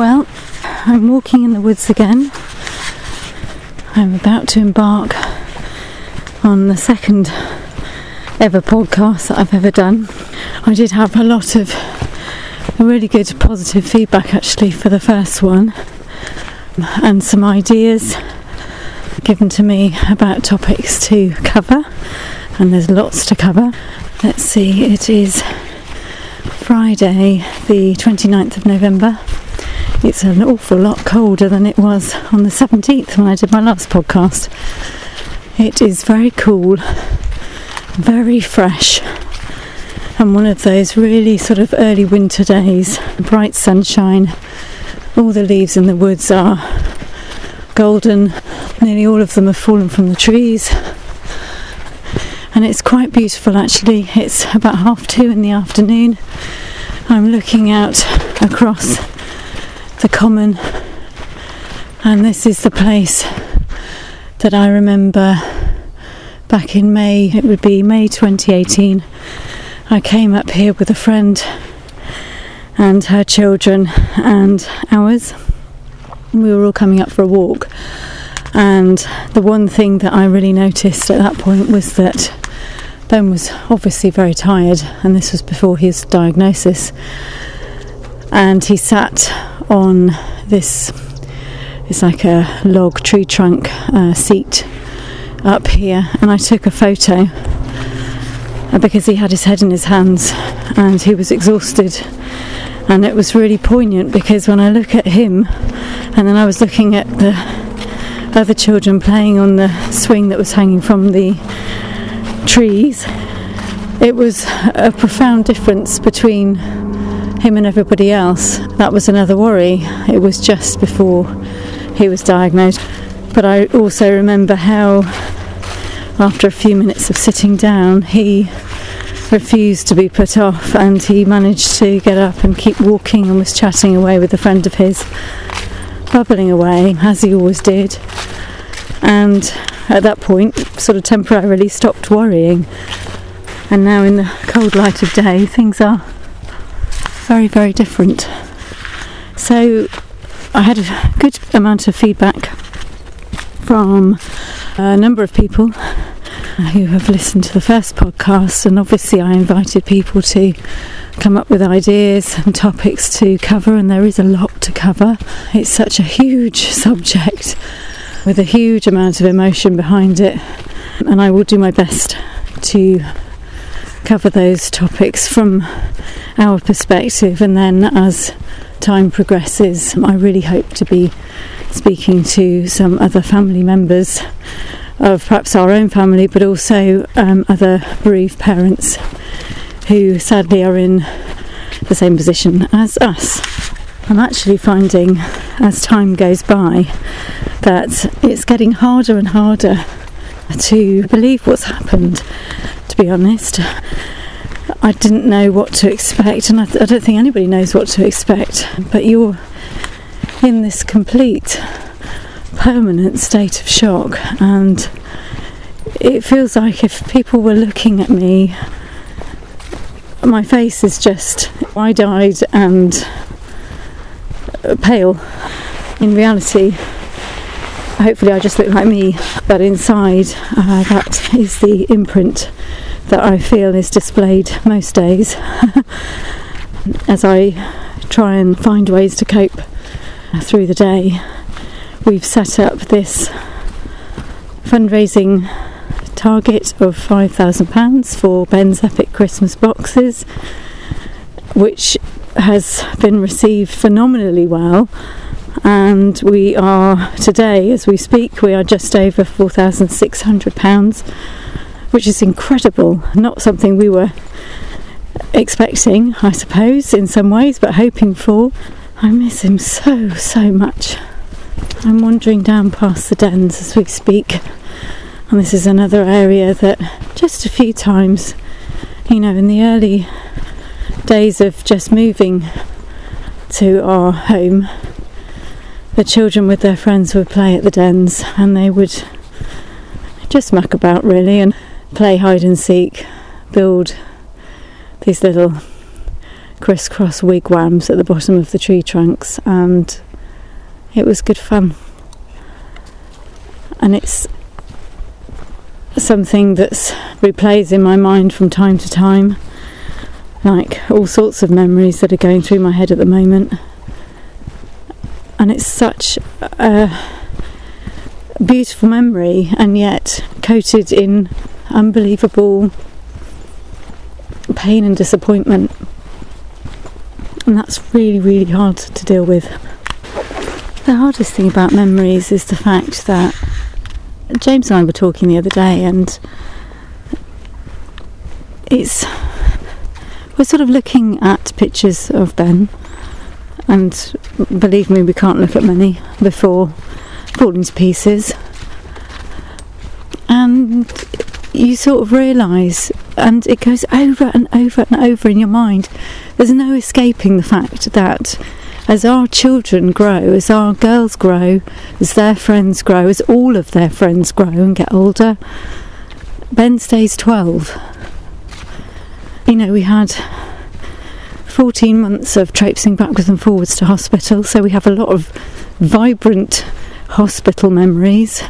Well, I'm walking in the woods again. I'm about to embark on the second ever podcast that I've ever done. I did have a lot of really good positive feedback actually for the first one and some ideas given to me about topics to cover, and there's lots to cover. Let's see, it is Friday, the 29th of November. It's an awful lot colder than it was on the 17th when I did my last podcast. It is very cool, very fresh, and one of those really sort of early winter days. Bright sunshine, all the leaves in the woods are golden, nearly all of them have fallen from the trees. And it's quite beautiful actually. It's about half two in the afternoon. I'm looking out across the common, and this is the place that I remember back in May, it would be May 2018. I came up here with a friend and her children and ours. We were all coming up for a walk, and the one thing that I really noticed at that point was that Ben was obviously very tired, and this was before his diagnosis. And he sat on this, it's like a log tree trunk uh, seat up here, and I took a photo uh, because he had his head in his hands and he was exhausted. And it was really poignant because when I look at him, and then I was looking at the other children playing on the swing that was hanging from the trees, it was a profound difference between him and everybody else. That was another worry. It was just before he was diagnosed. But I also remember how, after a few minutes of sitting down, he refused to be put off and he managed to get up and keep walking and was chatting away with a friend of his, bubbling away as he always did. And at that point, sort of temporarily stopped worrying. And now, in the cold light of day, things are very, very different. So, I had a good amount of feedback from a number of people who have listened to the first podcast, and obviously, I invited people to come up with ideas and topics to cover, and there is a lot to cover. It's such a huge subject with a huge amount of emotion behind it, and I will do my best to cover those topics from our perspective, and then as time progresses, I really hope to be speaking to some other family members of perhaps our own family, but also um, other bereaved parents who sadly are in the same position as us. I'm actually finding as time goes by that it's getting harder and harder to believe what's happened, be honest. I didn't know what to expect, and I, I don't think anybody knows what to expect, but you're in this complete permanent state of shock, and it feels like if people were looking at me, my face is just wide eyed and pale. In reality, hopefully, I just look like me, but inside, uh, that is the imprint that I feel is displayed most days as I try and find ways to cope through the day. We've set up this fundraising target of £5,000 for Ben's Epic Christmas boxes, which has been received phenomenally well. And we are today, as we speak, we are just over £4,600, which is incredible. Not something we were expecting, I suppose, in some ways, but hoping for. I miss him so, so much. I'm wandering down past the dens as we speak, and this is another area that just a few times, you know, in the early days of just moving to our home, the children with their friends would play at the dens and they would just muck about really and play hide and seek, build these little crisscross wigwams at the bottom of the tree trunks, and it was good fun. And it's something that's replays in my mind from time to time, like all sorts of memories that are going through my head at the moment. And it's such a beautiful memory, and yet coated in unbelievable pain and disappointment. And that's really, really hard to deal with. The hardest thing about memories is the fact that James and I were talking the other day, and it's we're sort of looking at pictures of Ben, and believe me, we can't look at many before falling to pieces. And you sort of realise, and it goes over and over and over in your mind. There's no escaping the fact that as our children grow, as our girls grow, as their friends grow, as all of their friends grow and get older, Ben stays 12. You know, we had 14 months of traipsing backwards and forwards to hospital, so we have a lot of vibrant hospital memories,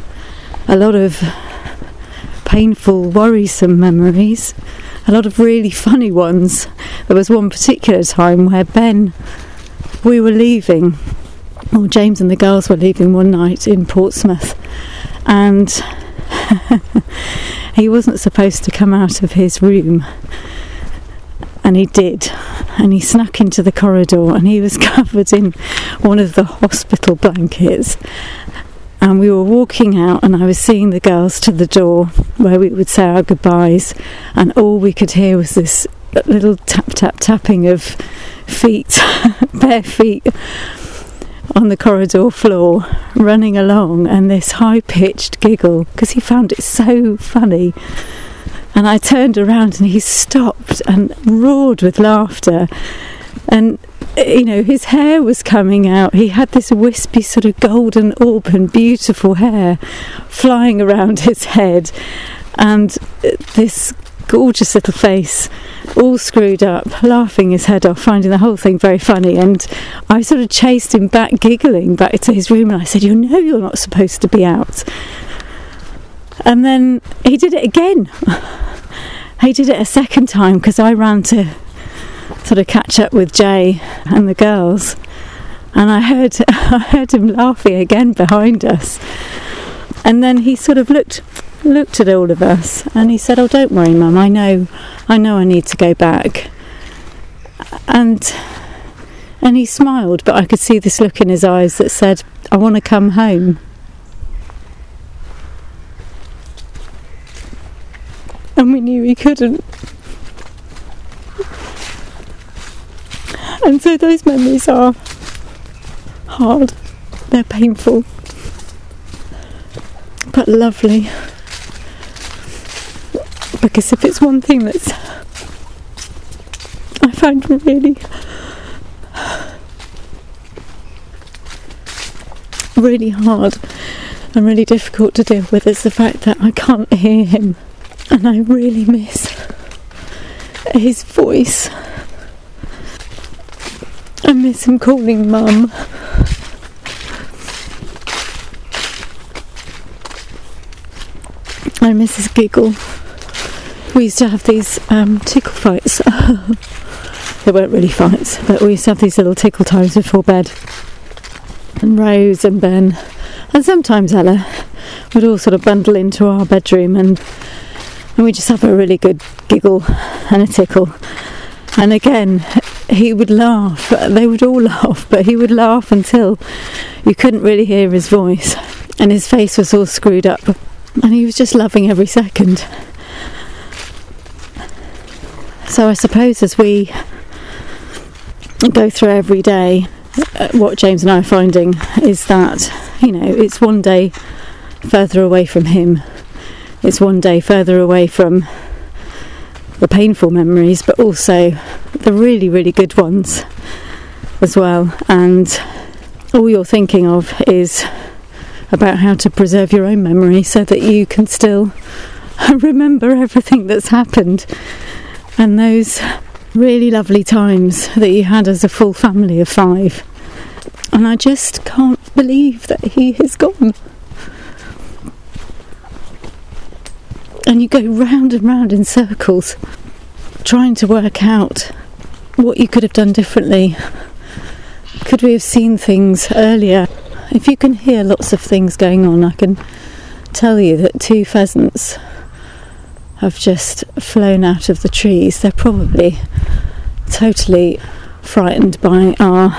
a lot of painful, worrisome memories, a lot of really funny ones. There was one particular time where Ben, we were leaving, or James and the girls were leaving one night in Portsmouth, and he wasn't supposed to come out of his room. And he did, and he snuck into the corridor, and he was covered in one of the hospital blankets and we were walking out and I was seeing the girls to the door where we would say our goodbyes. And all we could hear was this little tap tap tapping of feet bare feet on the corridor floor running along. And this high pitched giggle because he found it so funny. And I turned around and he stopped and roared with laughter. And Eh, you know, his hair was coming out. He had this wispy, sort of golden auburn, beautiful hair flying around his head, and eh, this gorgeous little face, all screwed up, laughing his head off, finding the whole thing very funny. And I sort of chased him back, giggling back to his room, and I said, You know, you're not supposed to be out. And then he did it again. he did it a second time because I ran to sort of catch up with Jay and the girls. And I heard I heard him laughing again behind us. And then he sort of looked looked at all of us and he said, "Oh, don't worry, Mum. I know I know I need to go back." And and he smiled, but I could see this look in his eyes that said, "I want to come home." And we knew he couldn't. And so those memories are hard, they're painful, but lovely. Because if it's one thing that's I find really really hard and really difficult to deal with is the fact that I can't hear him and I really miss his voice. I miss him calling mum. I miss his giggle. We used to have these um, tickle fights. they weren't really fights, but we used to have these little tickle times before bed. And Rose and Ben, and sometimes Ella, would all sort of bundle into our bedroom and and we just have a really good giggle and a tickle. And again, he would laugh. They would all laugh, but he would laugh until you couldn't really hear his voice, and his face was all screwed up, and he was just loving every second. So I suppose as we go through every day, uh, what James and I are finding is that you know it's one day further away from him, it's one day further away from the painful memories, but also the really, really good ones as well. And all you're thinking of is about how to preserve your own memory so that you can still remember everything that's happened. And those really lovely times that you had as a full family of five. And I just can't believe that he is gone. And you go round and round in circles trying to work out what you could have done differently. Could we have seen things earlier? If you can hear lots of things going on, I can tell you that two pheasants have just flown out of the trees. They're probably totally frightened by our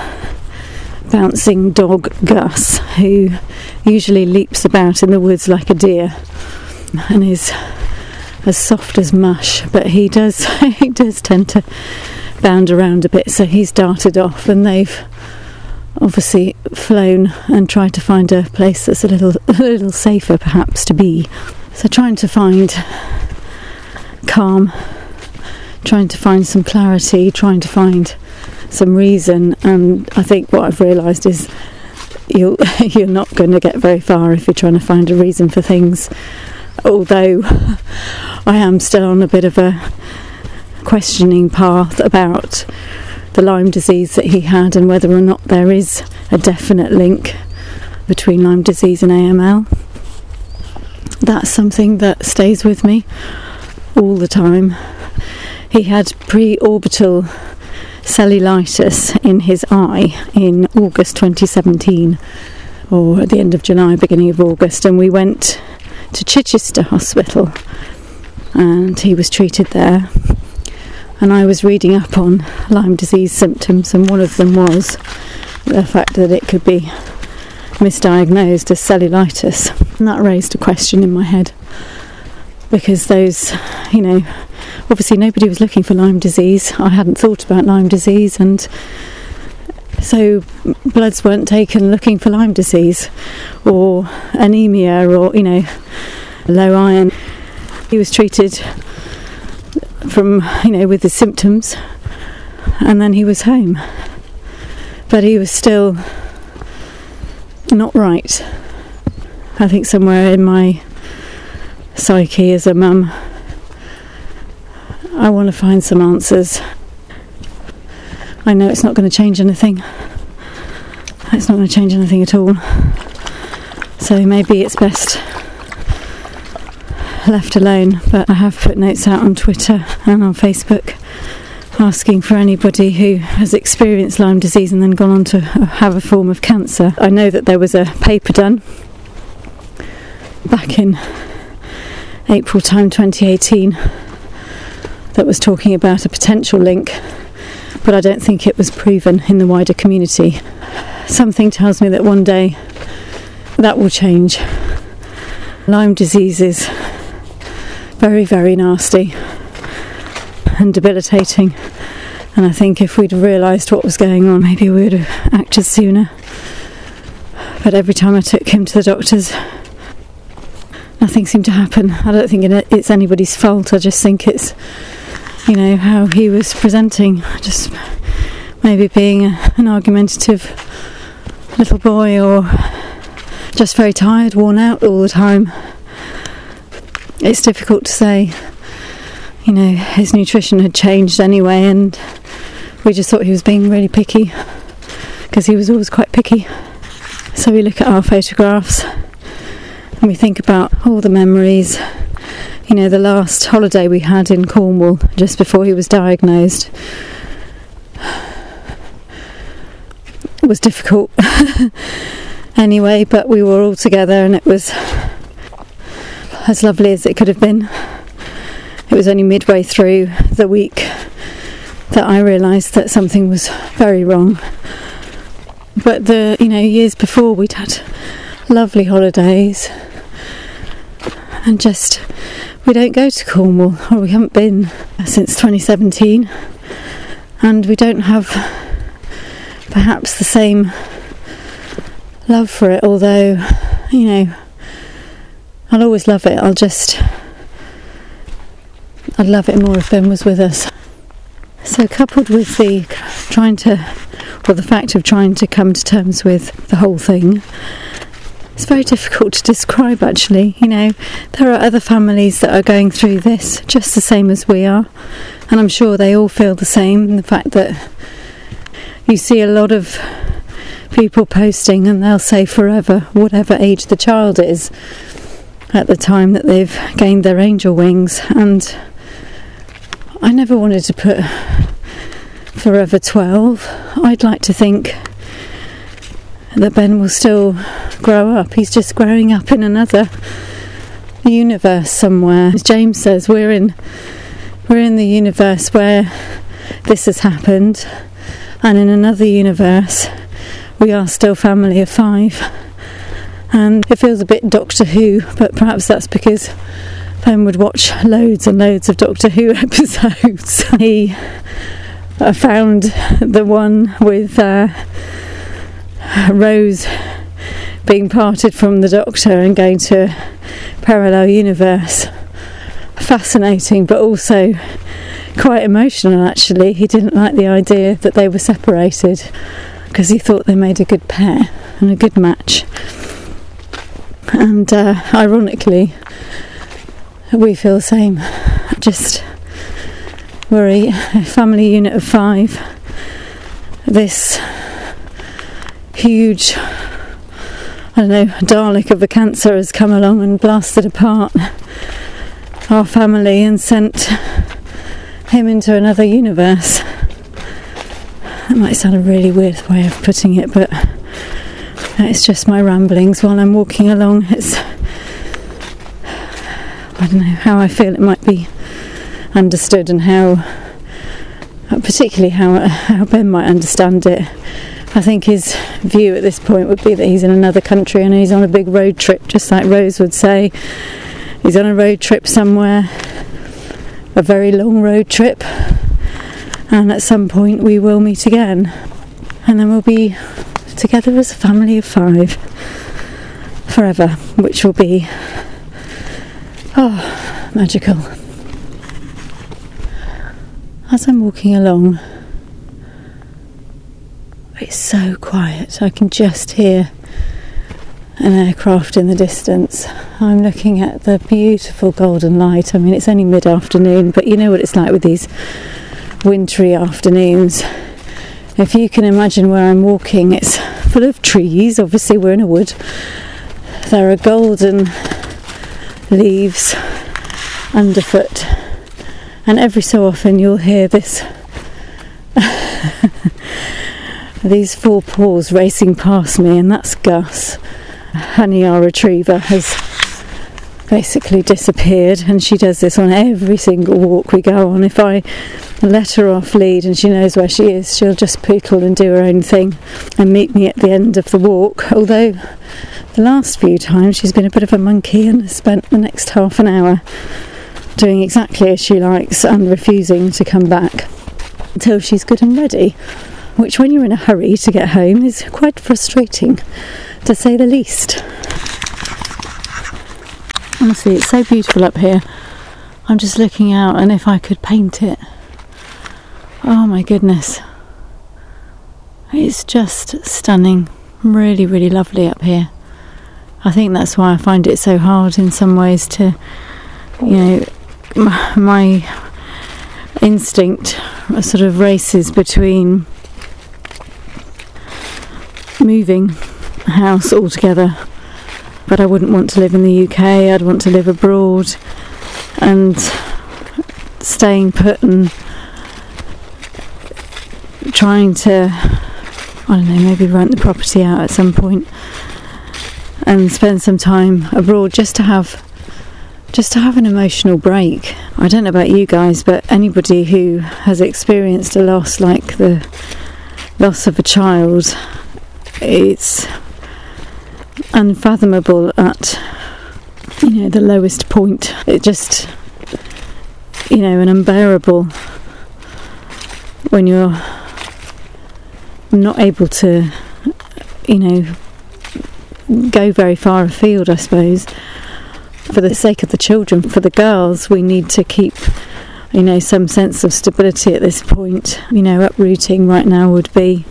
bouncing dog Gus, who usually leaps about in the woods like a deer and is as soft as mush, but he does he does tend to bound around a bit, so he's darted off and they've obviously flown and tried to find a place that's a little a little safer perhaps to be. So trying to find calm, trying to find some clarity, trying to find some reason. And I think what I've realised is you you're not going to get very far if you're trying to find a reason for things although I am still on a bit of a questioning path about the Lyme disease that he had and whether or not there is a definite link between Lyme disease and AML. That's something that stays with me all the time. He had preorbital cellulitis in his eye in August 2017, or at the end of July, beginning of August, and we went to Chichester Hospital and he was treated there. And I was reading up on Lyme disease symptoms, and one of them was the fact that it could be misdiagnosed as cellulitis. And that raised a question in my head because those, you know, obviously nobody was looking for Lyme disease. I hadn't thought about Lyme disease, and so bloods weren't taken looking for Lyme disease or anemia or, you know, low iron. He was treated from, you know, with the symptoms and then he was home. But he was still not right. I think somewhere in my psyche as a mum, I want to find some answers. I know it's not going to change anything. It's not going to change anything at all. So maybe it's best left alone. But I have put notes out on Twitter and on Facebook asking for anybody who has experienced Lyme disease and then gone on to have a form of cancer. I know that there was a paper done back in April time 2018 that was talking about a potential link, but I don't think it was proven in the wider community. Something tells me that one day that will change. Lyme disease is very, very nasty and debilitating. And I think if we'd realised what was going on, maybe we would have acted sooner. But every time I took him to the doctors, nothing seemed to happen. I don't think it's anybody's fault. I just think it's, you know, how he was presenting. Just maybe being a, an argumentative little boy or just very tired, worn out all the time. It's difficult to say you know, his nutrition had changed anyway, and we just thought he was being really picky because he was always quite picky. So we look at our photographs and we think about all the memories. You know, the last holiday we had in Cornwall just before he was diagnosed was difficult anyway, but we were all together and it was as lovely as it could have been. It was only midway through the week that I realised that something was very wrong. But the you know years before we'd had lovely holidays and just we don't go to Cornwall. Or we haven't been since 2017 and we don't have perhaps the same love for it although you know I'll always love it. I'll just I'd love it more if Ben was with us. So, coupled with the trying to, or the fact of trying to come to terms with the whole thing, it's very difficult to describe actually. You know, there are other families that are going through this just the same as we are, and I'm sure they all feel the same. The fact that you see a lot of people posting and they'll say forever, whatever age the child is at the time that they've gained their angel wings. And I never wanted to put forever 12. I'd like to think that Ben will still grow up. He's just growing up in another universe somewhere. As James says, we're in we're in the universe where this has happened, and in another universe, we are still family of five. And it feels a bit Doctor Who, but perhaps that's because Ben would watch loads and loads of Doctor Who episodes. he uh, found the one with. Uh, Rose being parted from the Doctor and going to a parallel universe. Fascinating, but also quite emotional actually. He didn't like the idea that they were separated because he thought they made a good pair and a good match. And uh, ironically, we feel the same. Just we're a family unit of five. This huge, I don't know, Dalek of a cancer has come along and blasted apart our family and sent him into another universe. That might sound a really weird way of putting it, but it's just my ramblings while I'm walking along. It's I don't know how I feel it might be understood and how, particularly how how Ben might understand it. I think his view at this point would be that he's in another country and he's on a big road trip, just like Rose would say. He's on a road trip somewhere, a very long road trip, and at some point we will meet again, and then we'll be together as a family of five forever, which will be oh magical. As I'm walking along, it's so quiet. I can just hear an aircraft in the distance. I'm looking at the beautiful golden light. I mean, it's only mid afternoon, but you know what it's like with these wintry afternoons. If you can imagine where I'm walking, it's full of trees. Obviously, we're in a wood. There are golden leaves underfoot, and every so often you'll hear this these four paws racing past me, and that's Gus. Honey, our retriever, has basically disappeared, and she does this on every single walk we go on. If I let her off lead and she knows where she is, she'll just poodle and do her own thing and meet me at the end of the walk. Although the last few times she's been a bit of a monkey and has spent the next half an hour doing exactly as she likes and refusing to come back until she's good and ready which, when you're in a hurry to get home, is quite frustrating to say the least. Honestly, it's so beautiful up here. I'm just looking out, and if I could paint it, oh my goodness, it's just stunning. Really, really lovely up here. I think that's why I find it so hard in some ways to, you know, my instinct sort of races between moving house altogether. But I wouldn't want to live in the UK, I'd want to live abroad and staying put and trying to, I don't know, maybe rent the property out at some point and spend some time abroad just to have just to have an emotional break. I don't know about you guys, but anybody who has experienced a loss like the loss of a child it's unfathomable at you know the lowest point. It just you know an unbearable when you're not able to you know go very far afield I suppose for the sake of the children for the girls we need to keep you know some sense of stability at this point you know uprooting right now would be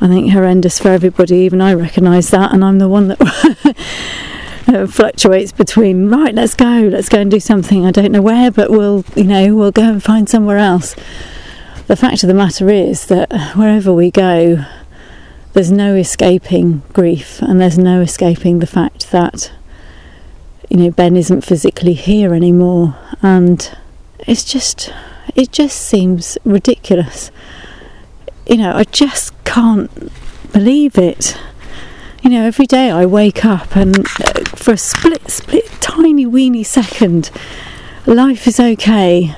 I think horrendous for everybody. Even I recognise that, and I'm the one that fluctuates between right, let's go, let's go and do something. I don't know where, but we'll, you know, we'll go and find somewhere else. The fact of the matter is that wherever we go, there's no escaping grief, and there's no escaping the fact that you know Ben isn't physically here anymore, and it's just it just seems ridiculous. You know, I just can't believe it. You know, every day I wake up and uh, for a split, split, tiny, weeny second, life is okay.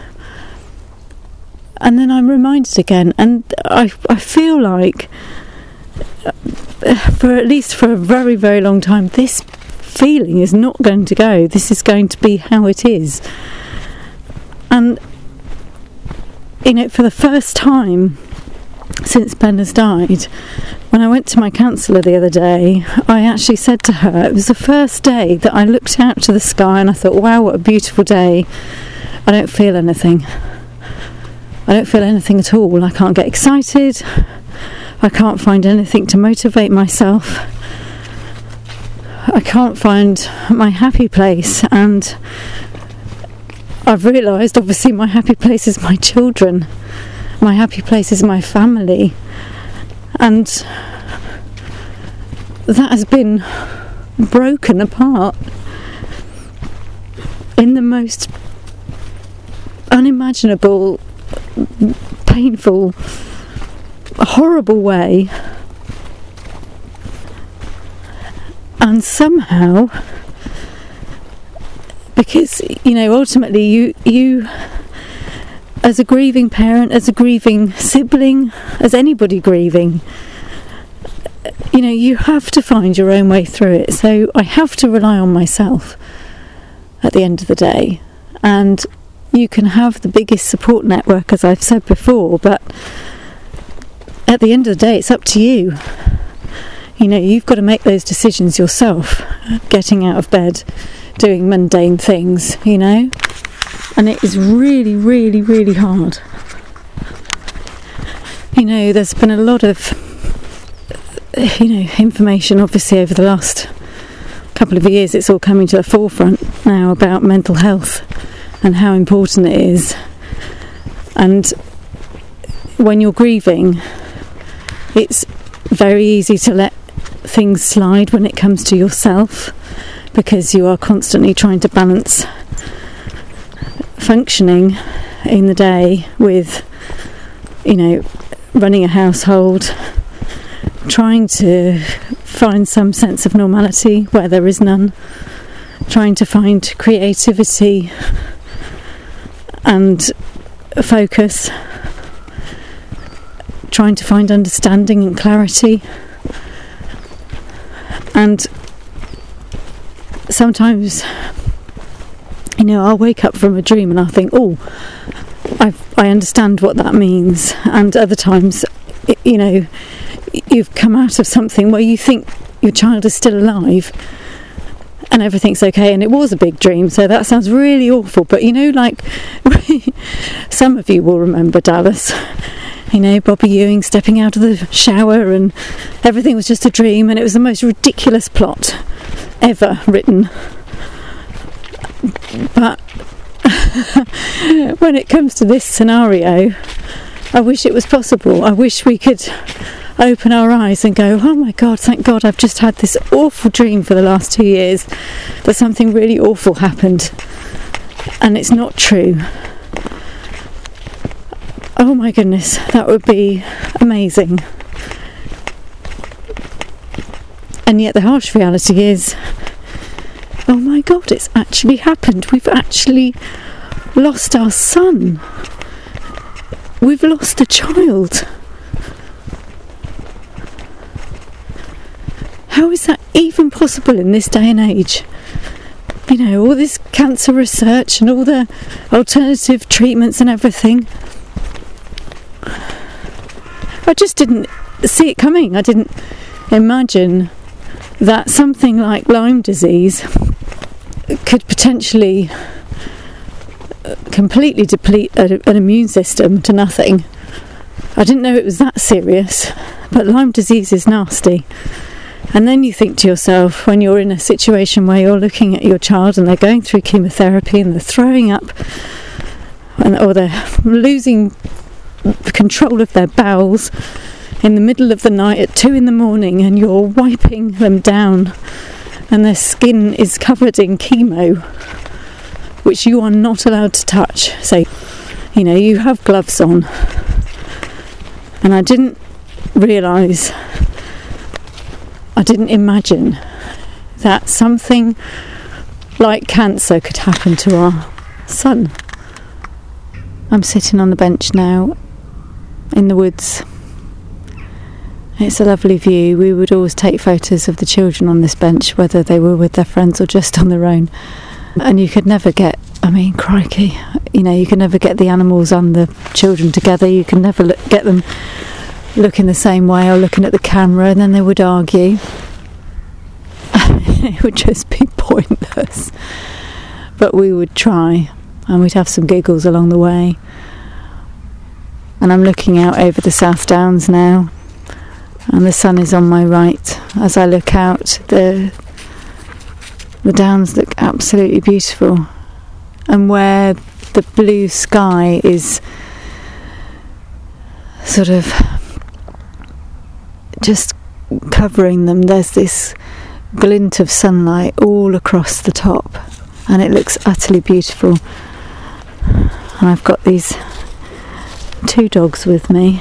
And then I'm reminded again, and I, I feel like, uh, for at least for a very, very long time, this feeling is not going to go. This is going to be how it is. And, you know, for the first time since Ben has died, when I went to my counsellor the other day, I actually said to her, it was the first day that I looked out to the sky and I thought, wow, what a beautiful day. I don't feel anything. I don't feel anything at all. I can't get excited. I can't find anything to motivate myself. I can't find my happy place, and I've realised obviously my happy place is my children, my happy place is my family, and that has been broken apart in the most unimaginable, painful, horrible way. And somehow, because you know, ultimately, you you as a grieving parent, as a grieving sibling, as anybody grieving, you know, you have to find your own way through it. So I have to rely on myself at the end of the day. And you can have the biggest support network, as I've said before, but at the end of the day, it's up to you. You know, you've got to make those decisions yourself, getting out of bed, doing mundane things, you know, and it is really, really, really hard. You know, there's been a lot of, you know, information obviously over the last couple of years, it's all coming to the forefront now about mental health and how important it is. And when you're grieving, it's very easy to let things slide when it comes to yourself because you are constantly trying to balance functioning in the day with, you know, running a household, trying to find some sense of normality where there is none, trying to find creativity and focus, trying to find understanding and clarity. And sometimes, you know, I'll wake up from a dream and I'll think, oh, i I understand what that means. And other times, you know, you've come out of something where you think your child is still alive and everything's okay and it was a big dream so that sounds really awful. But you know like some of you will remember Dallas. You know Bobby Ewing stepping out of the shower and everything was just a dream and it was the most ridiculous plot ever written but when it comes to this scenario I wish it was possible I wish we could open our eyes and go, oh my God, thank God I've just had this awful dream for the last two years that something really awful happened. And it's not true. Oh my goodness, that would be amazing. And yet the harsh reality is, oh my God, it's actually happened. We've actually lost our son. We've lost a child. How is that even possible in this day and age? You know, all this cancer research and all the alternative treatments and everything. I just didn't see it coming. I didn't imagine that something like Lyme disease could potentially uh, completely deplete an immune system to nothing I didn't know it was that serious, but Lyme disease is nasty. And then you think to yourself, when you're in a situation where you're looking at your child and they're going through chemotherapy and they're throwing up, and, or they're losing control of their bowels in the middle of the night at two in the morning, and you're wiping them down, and their skin is covered in chemo, which you are not allowed to touch. So, you know, you have gloves on. And I didn't realise I didn't imagine that something like cancer could happen to our son. I'm sitting on the bench now in the woods. It's a lovely view. We would always take photos of the children on this bench, whether they were with their friends or just on their own. And you could never get, I mean, crikey, you know, you can never get the animals and the children together. You can never look, get them looking the same way or looking at the camera, and then they would argue. it would just be pointless. But we would try, and we'd have some giggles along the way. And I'm looking out over the South Downs now, and the sun is on my right. As I look out, the the downs look absolutely beautiful, and where the blue sky is sort of just covering them, there's this glint of sunlight all across the top, and it looks utterly beautiful. And I've got these two dogs with me,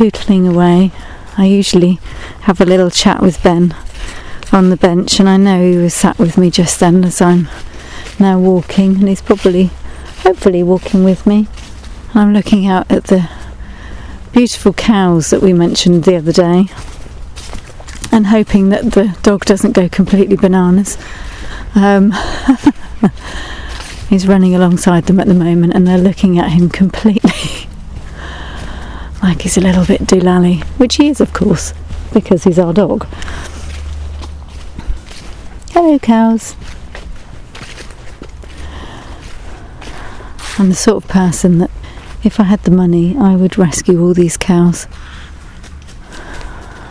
pootling away. I usually have a little chat with Ben on the bench, and I know he was sat with me just then as I'm now walking, and he's probably, hopefully, walking with me. I'm looking out at the beautiful cows that we mentioned the other day and hoping that the dog doesn't go completely bananas. Um, he's running alongside them at the moment and they're looking at him completely like he's a little bit doolally, which he is, of course, because he's our dog. Hello, cows. I'm the sort of person that if I had the money, I would rescue all these cows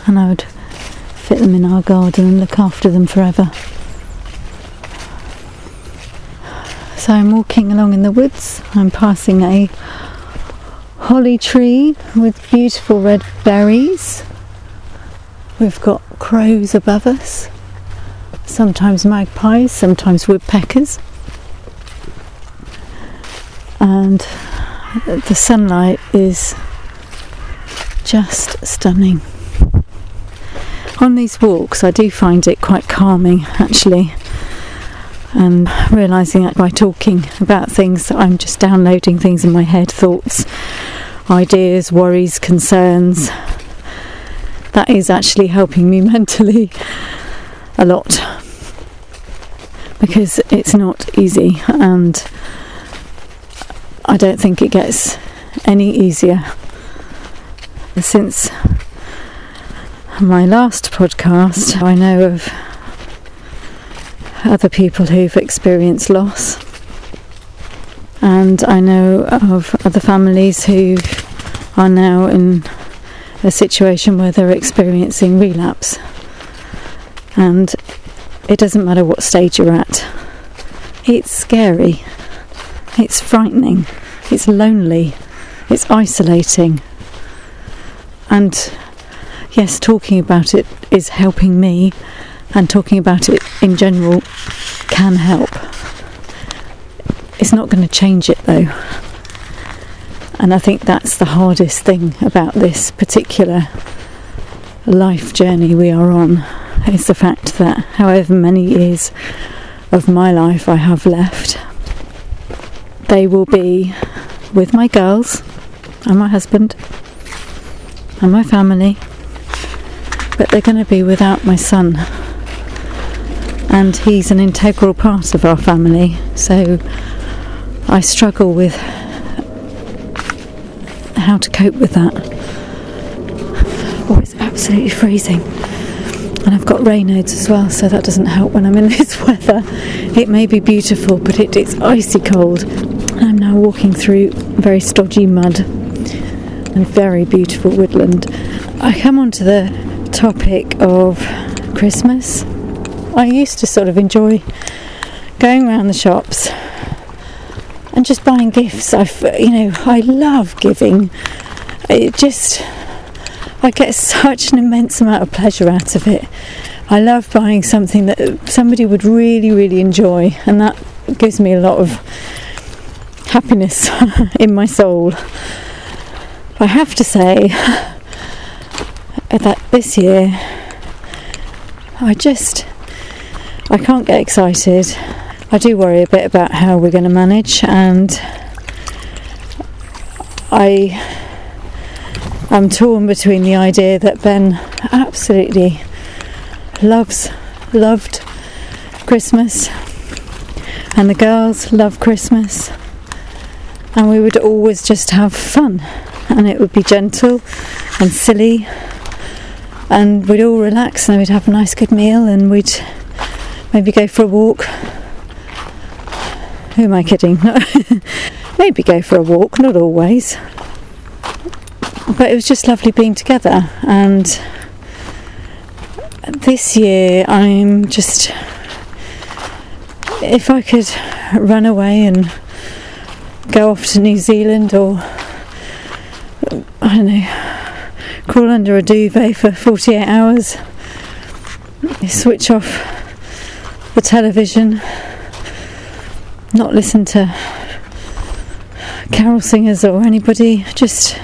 and I would fit them in our garden and look after them forever. So I'm walking along in the woods. I'm passing a holly tree with beautiful red berries. We've got crows above us, sometimes magpies, sometimes woodpeckers. And the sunlight is just stunning. On these walks, I do find it quite calming actually, and realizing that by talking about things, I'm just downloading things in my head thoughts, ideas, worries, concerns. That is actually helping me mentally a lot because it's not easy and I don't think it gets any easier. Since my last podcast, I know of other people who've experienced loss, and I know of other families who are now in a situation where they're experiencing relapse. And it doesn't matter what stage you're at, it's scary, it's frightening. It's lonely, it's isolating. And yes, talking about it is helping me, and talking about it in general can help. It's not going to change it though. And I think that's the hardest thing about this particular life journey we are on is the fact that however many years of my life I have left, they will be with my girls and my husband and my family, but they're going to be without my son. And he's an integral part of our family, so I struggle with how to cope with that. Oh, it's absolutely freezing. And I've got Raynaud's as well, so that doesn't help when I'm in this weather. It may be beautiful, but it, it's icy cold. I'm now walking through very stodgy mud and very beautiful woodland. I come on to the topic of Christmas. I used to sort of enjoy going around the shops and just buying gifts. I, you know, I love giving. It just, I get such an immense amount of pleasure out of it. I love buying something that somebody would really, really enjoy, and that gives me a lot of happiness in my soul. I have to say that this year I just I can't get excited. I do worry a bit about how we're going to manage and I am torn between the idea that Ben absolutely loves loved Christmas and the girls love Christmas and we would always just have fun and it would be gentle and silly and we'd all relax and we'd have a nice good meal and we'd maybe go for a walk who am I kidding? Maybe go for a walk not always. But it was just lovely being together. And this year I'm just if I could run away and go off to New Zealand or I don't know, crawl under a duvet for 48 hours, switch off the television, not listen to carol singers or anybody, just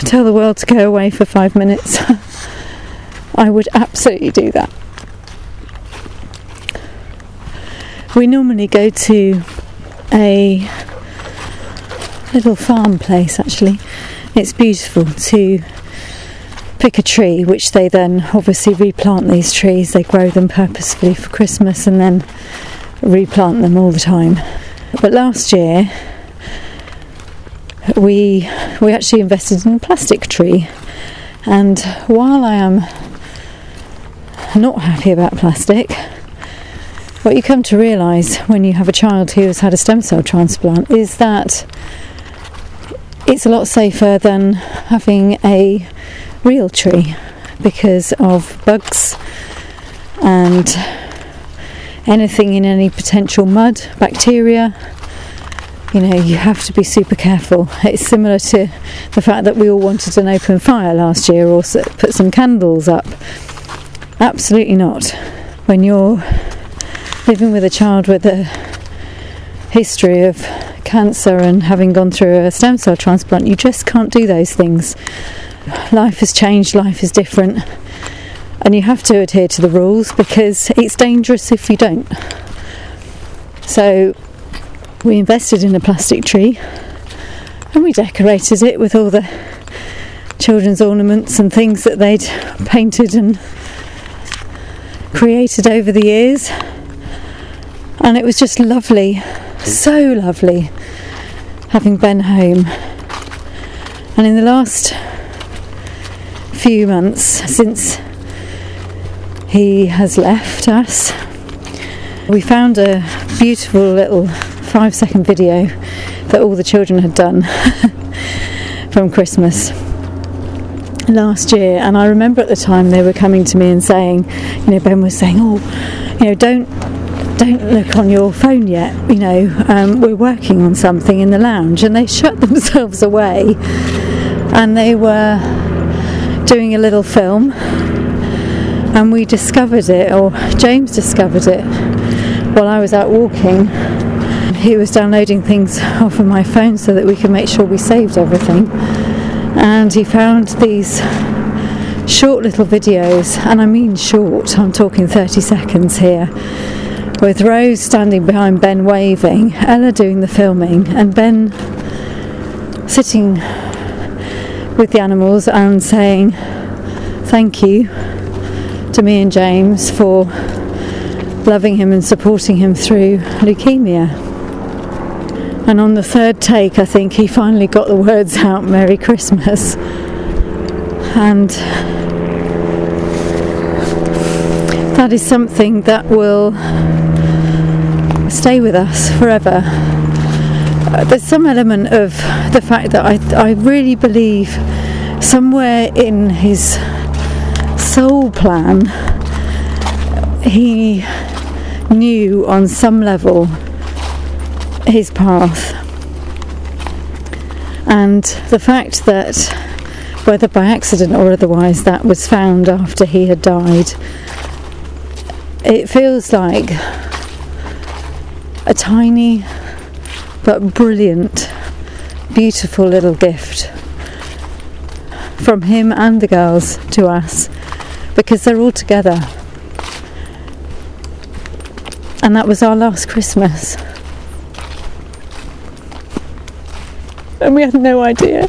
tell the world to go away for five minutes. I would absolutely do that. We normally go to a little farm place actually. It's beautiful to pick a tree, which they then obviously replant these trees. They grow them purposefully for Christmas and then replant them all the time. But last year we we actually invested in a plastic tree, and while I am not happy about plastic, what you come to realise when you have a child who has had a stem cell transplant is that it's a lot safer than having a real tree because of bugs and anything in any potential mud, bacteria. You know, you have to be super careful. It's similar to the fact that we all wanted an open fire last year or put some candles up. Absolutely not. When you're living with a child with a history of cancer and having gone through a stem cell transplant, you just can't do those things. Life has changed, life is different, and you have to adhere to the rules because it's dangerous if you don't. So, we invested in a plastic tree and we decorated it with all the children's ornaments and things that they'd painted and created over the years and it was just lovely, so lovely having Ben home. And in the last few months since he has left us, we found a beautiful little five second video that all the children had done from Christmas last year. And I remember at the time they were coming to me and saying you know Ben was saying oh you know don't don't look on your phone yet. You know, um, we're working on something in the lounge, and they shut themselves away, and they were doing a little film, and we discovered it, or James discovered it, while I was out walking. He was downloading things off of my phone so that we could make sure we saved everything, and he found these short little videos, and I mean short, I'm talking 30 seconds here with Rose standing behind Ben waving, Ella doing the filming, and Ben sitting with the animals and saying thank you to me and James for loving him and supporting him through leukemia. And on the third take, I think he finally got the words out Merry Christmas. And that is something that will stay with us forever. There's some element of the fact that I, I really believe somewhere in his soul plan he knew on some level his path. And the fact that, whether by accident or otherwise, that was found after he had died, it feels like a tiny but brilliant, beautiful little gift from him and the girls to us because they're all together. And that was our last Christmas. And we had no idea.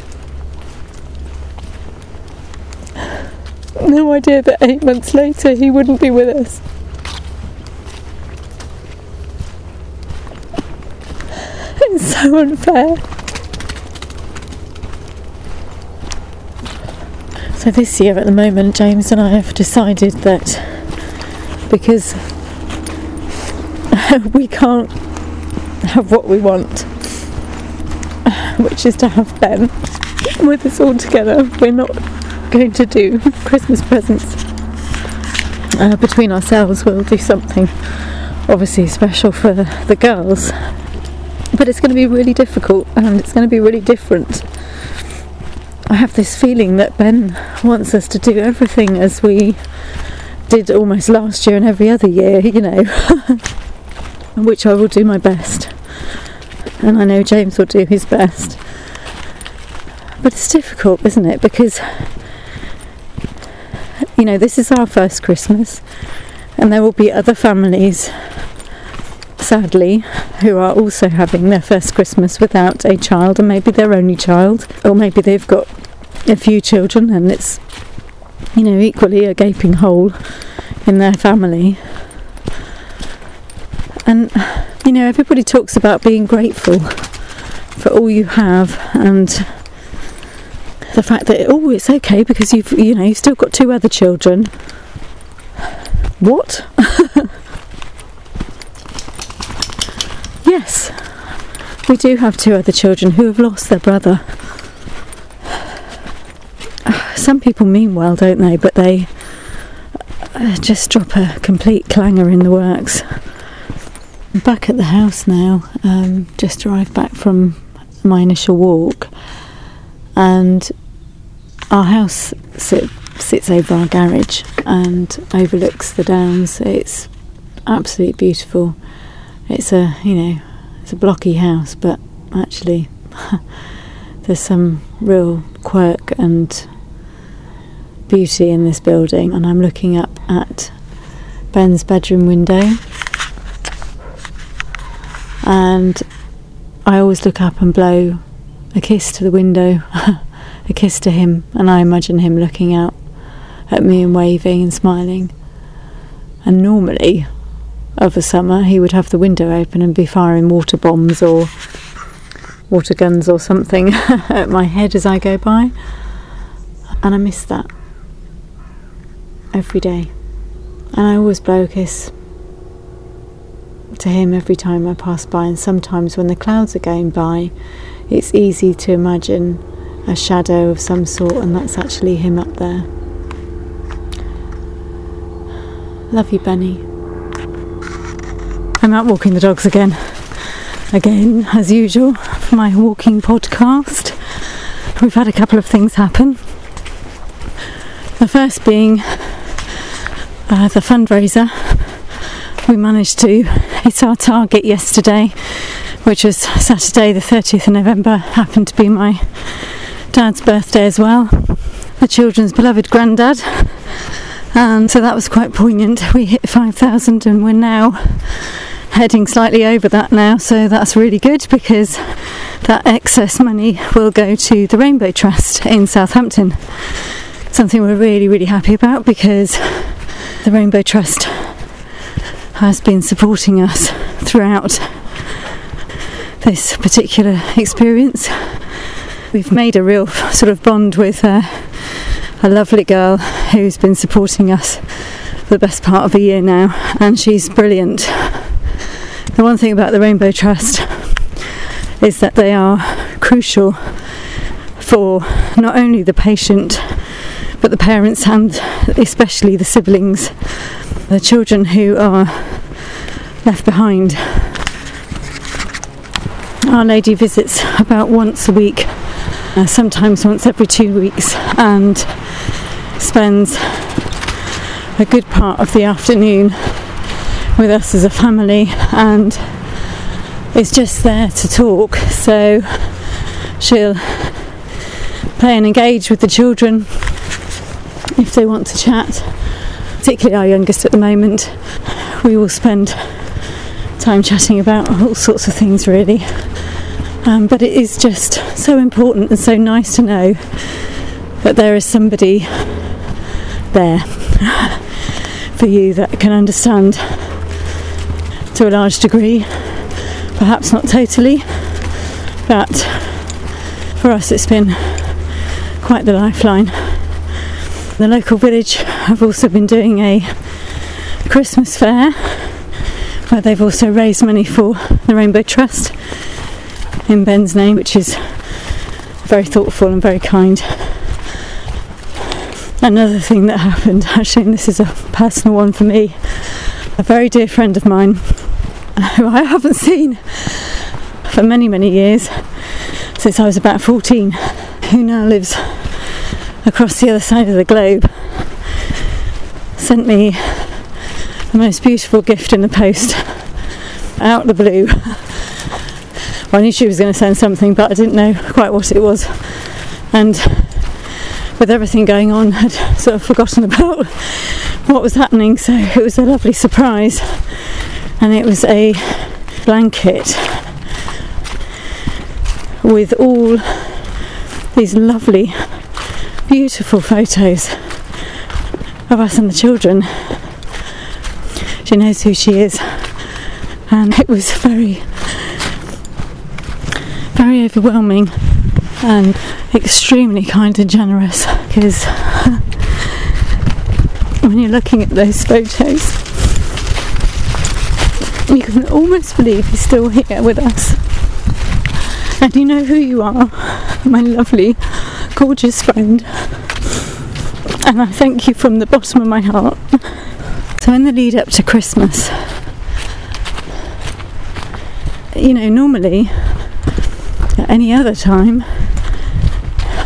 No idea that eight months later he wouldn't be with us. It's so unfair. So this year at the moment, James and I have decided that because we can't have what we want, which is to have Ben with us all together, we're not going to do Christmas presents uh, between ourselves. We'll do something obviously special for the girls, but it's going to be really difficult and it's going to be really different I have this feeling that Ben wants us to do everything as we did almost last year and every other year, you know, which I will do my best. And I know James will do his best. But it's difficult, isn't it? Because, you know, this is our first Christmas, and there will be other families sadly, who are also having their first Christmas without a child, and maybe their only child, or maybe they've got a few children and it's, you know, equally a gaping hole in their family. And, you know, everybody talks about being grateful for all you have and the fact that, oh, it's okay because you've, you know, you've still got two other children. What? Yes, we do have two other children who have lost their brother. Some people mean well, don't they? But they uh, just drop a complete clanger in the works. I'm back at the house now, um, just arrived back from my initial walk, and our house sit, sits over our garage and overlooks the downs. It's absolutely beautiful it's a you know it's a blocky house, but actually there's some real quirk and beauty in this building. And I'm looking up at Ben's bedroom window, and I always look up and blow a kiss to the window, a kiss to him, and I imagine him looking out at me and waving and smiling. And normally of a summer, he would have the window open and be firing water bombs or water guns or something at my head as I go by. And I miss that every day. And I always blow a kiss to him every time I pass by. And sometimes when the clouds are going by, it's easy to imagine a shadow of some sort, and that's actually him up there. Love you, Benny. I'm out walking the dogs again. Again, as usual, my walking podcast. We've had a couple of things happen. The first being uh, the fundraiser. We managed to hit our target yesterday, which was Saturday, the 30th of November, happened to be my dad's birthday as well, the children's beloved granddad. And so that was quite poignant. We hit 5,000 and we're now heading slightly over that now, so that's really good because that excess money will go to the Rainbow Trust in Southampton. Something we're really, really happy about because the Rainbow Trust has been supporting us throughout this particular experience. We've made a real sort of bond with uh, a lovely girl who's been supporting us for the best part of a year now, and she's brilliant. The one thing about the Rainbow Trust is that they are crucial for not only the patient but the parents and especially the siblings, the children who are left behind. Our Lady visits about once a week, uh, sometimes once every two weeks, and spends a good part of the afternoon with us as a family and is just there to talk. So she'll play and engage with the children if they want to chat, particularly our youngest at the moment. We will spend time chatting about all sorts of things, really. Um, but it is just so important and so nice to know that there is somebody there for you that can understand to a large degree, perhaps not totally, but for us it's been quite the lifeline. The local village have also been doing a Christmas fair where they've also raised money for the Rainbow Trust in Ben's name, which is very thoughtful and very kind. Another thing that happened, actually, and this is a personal one for me, a very dear friend of mine who I haven't seen for many, many years since I was about 14, who now lives across the other side of the globe sent me the most beautiful gift in the post out the blue. Well, I knew she was going to send something, but I didn't know quite what it was. And with everything going on, I'd sort of forgotten about what was happening. So it was a lovely surprise, and it was a blanket with all these lovely beautiful photos of us and the children. She knows who she is, and it was very, very overwhelming and extremely kind and generous because when you're looking at those photos, you can almost believe he's still here with us. And you know who you are, my lovely gorgeous friend. And I thank you from the bottom of my heart. So, in the lead up to Christmas, you know, normally at any other time,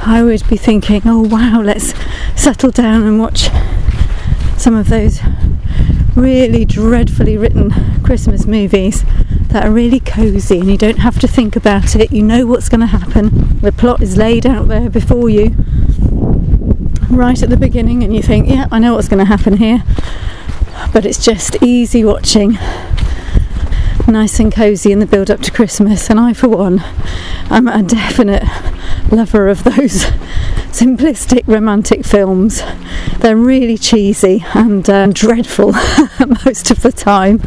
I would be thinking, oh wow, let's settle down and watch some of those really dreadfully written Christmas movies that are really cosy and you don't have to think about it. You know what's going to happen. The plot is laid out there before you right at the beginning, and you think, yeah, I know what's going to happen here. But it's just easy watching, nice and cosy in the build up to Christmas. And I, for one, I'm a definite lover of those simplistic romantic films. They're really cheesy and uh, dreadful most of the time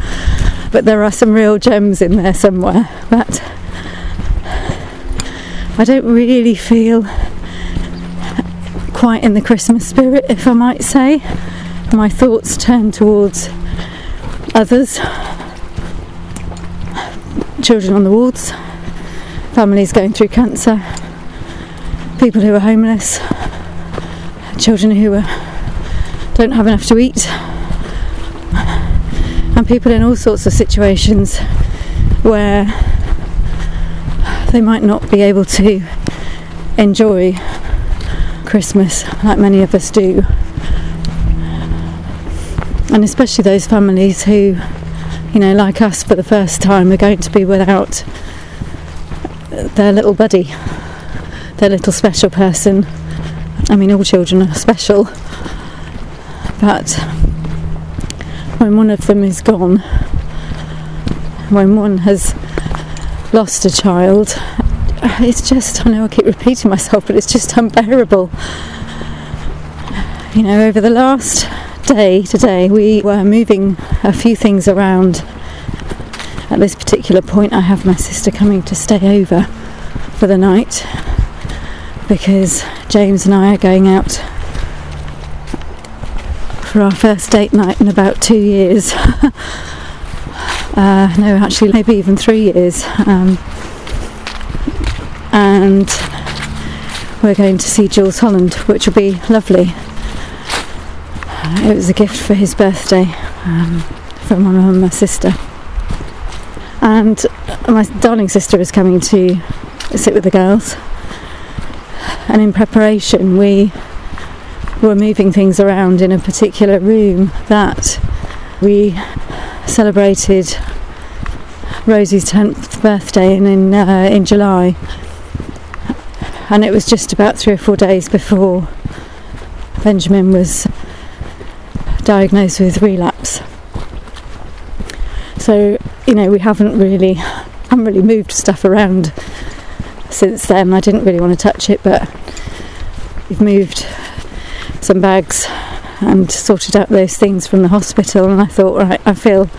but there are some real gems in there somewhere. But I don't really feel quite in the Christmas spirit, if I might say. My thoughts turn towards others, children on the wards, families going through cancer, people who are homeless, children who are, don't have enough to eat and people in all sorts of situations where they might not be able to enjoy Christmas like many of us do. And especially those families who, you know, like us for the first time, are going to be without their little buddy, their little special person. I mean, all children are special, but when one of them is gone, when one has lost a child, it's just, I know I keep repeating myself, but it's just unbearable. You know, over the last day today, we were moving a few things around. At this particular point, I have my sister coming to stay over for the night because James and I are going out for our first date night in about two years. uh, no, actually, maybe even three years. Um, and we're going to see Jools Holland, which will be lovely. It was a gift for his birthday um, from my mum and my sister. And my darling sister is coming to sit with the girls. And in preparation, we were moving things around in a particular room that we celebrated Rosie's 10th birthday in in, uh, in July, and it was just about three or four days before Benjamin was diagnosed with relapse. So you know we haven't really haven't really moved stuff around since then. I didn't really want to touch it, but we've moved some bags and sorted out those things from the hospital, and I thought, right, I feel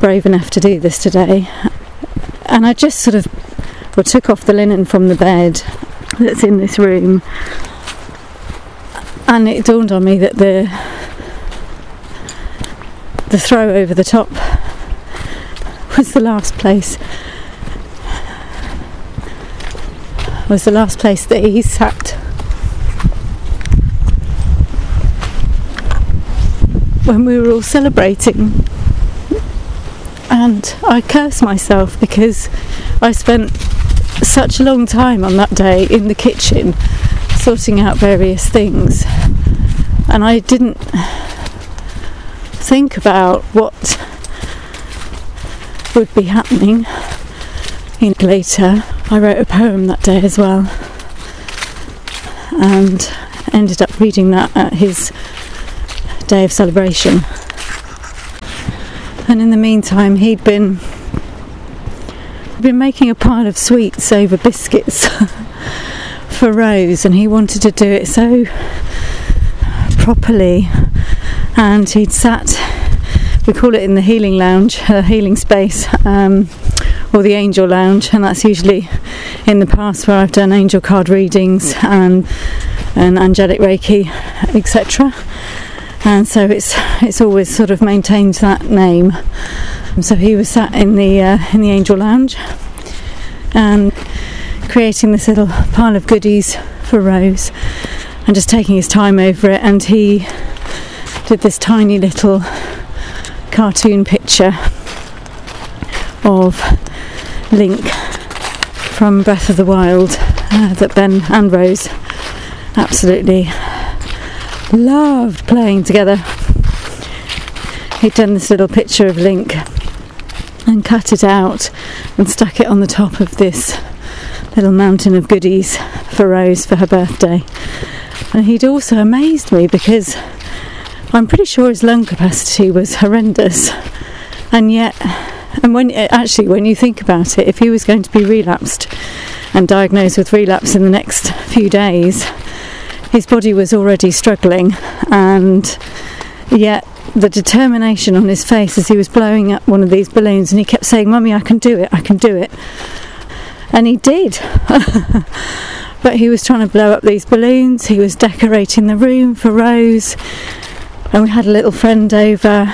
brave enough to do this today. And I just sort of well, took off the linen from the bed that's in this room, and it dawned on me that the the throw over the top was the last place was the last place that he sat. When we were all celebrating. And I curse myself because I spent such a long time on that day in the kitchen sorting out various things. And I didn't think about what would be happening. in later I wrote a poem that day as well and ended up reading that at his day of celebration. And in the meantime he'd been been making a pile of sweets over biscuits for Rose and he wanted to do it so properly. And he'd sat we call it in the healing lounge a healing space um, or the angel lounge and that's usually in the past where I've done angel card readings and and angelic reiki etc and so it's it's always sort of maintained that name. So he was sat in the uh, in the Angel Lounge and creating this little pile of goodies for Rose and just taking his time over it. And he did this tiny little cartoon picture of Link from Breath of the Wild uh, that Ben and Rose absolutely loved playing together. He'd done this little picture of Link and cut it out and stuck it on the top of this little mountain of goodies for Rose for her birthday. And he'd also amazed me because I'm pretty sure his lung capacity was horrendous. And yet, and when uh, actually, when you think about it, if he was going to be relapsed and diagnosed with relapse in the next few days, his body was already struggling, and yet the determination on his face as he was blowing up one of these balloons, and he kept saying, Mummy, I can do it, I can do it. And he did. but he was trying to blow up these balloons, he was decorating the room for Rose, and we had a little friend over.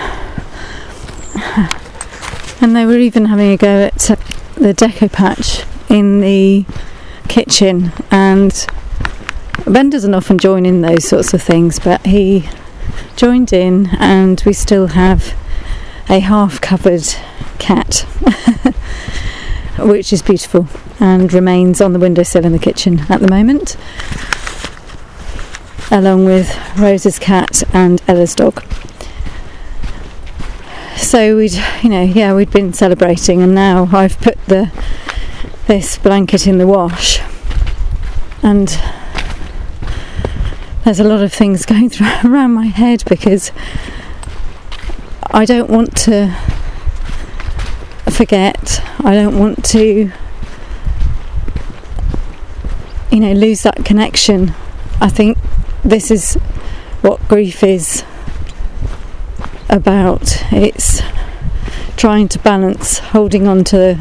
And they were even having a go at the deco patch in the kitchen, and Ben doesn't often join in those sorts of things, but he joined in, and we still have a half covered cat, which is beautiful and remains on the windowsill in the kitchen at the moment, along with Rose's cat and Ella's dog. So we'd, you know, yeah, we'd been celebrating, and now I've put the this blanket in the wash, and there's a lot of things going through around my head because I don't want to forget. I don't want to, you know, lose that connection. I think this is what grief is about. It's trying to balance holding on to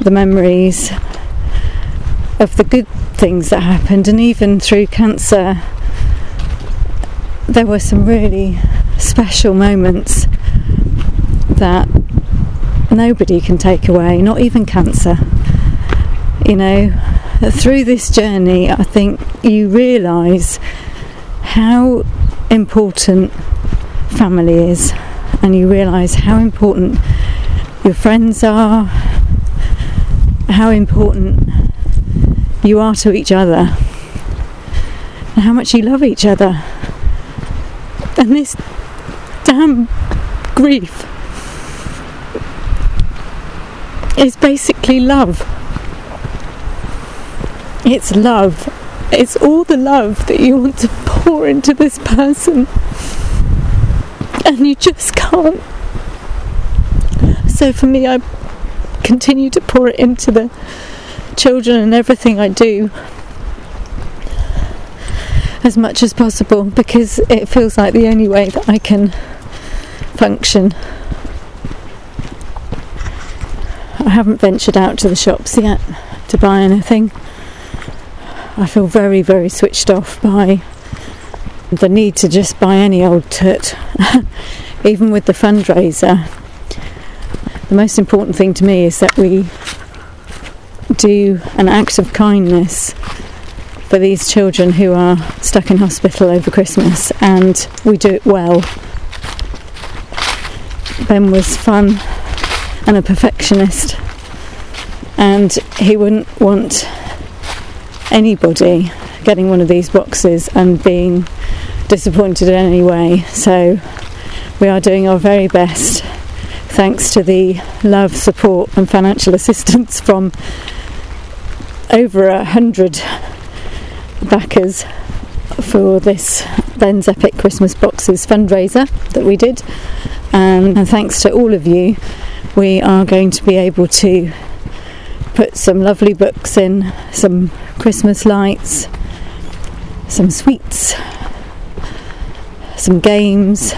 the memories of the good things that happened, and even through cancer, there were some really special moments that nobody can take away, not even cancer. You know, through this journey, I think you realise how important family is, and you realise how important your friends are, how important you are to each other, and how much you love each other. And this damn grief is basically love. It's love. It's all the love that you want to pour into this person. And you just can't. So for me, I continue to pour it into the children and everything I do as much as possible because it feels like the only way that I can function. I haven't ventured out to the shops yet to buy anything. I feel very, very switched off by the need to just buy any old tut, even with the fundraiser. The most important thing to me is that we do an act of kindness for these children who are stuck in hospital over Christmas and we do it well. Ben was fun and a perfectionist and he wouldn't want anybody getting one of these boxes and being disappointed in any way. So we are doing our very best thanks to the love, support and financial assistance from over a hundred backers for this Ben's Epic Christmas Boxes fundraiser that we did. Um, and thanks to all of you, we are going to be able to put some lovely books in, some Christmas lights, some sweets, some games,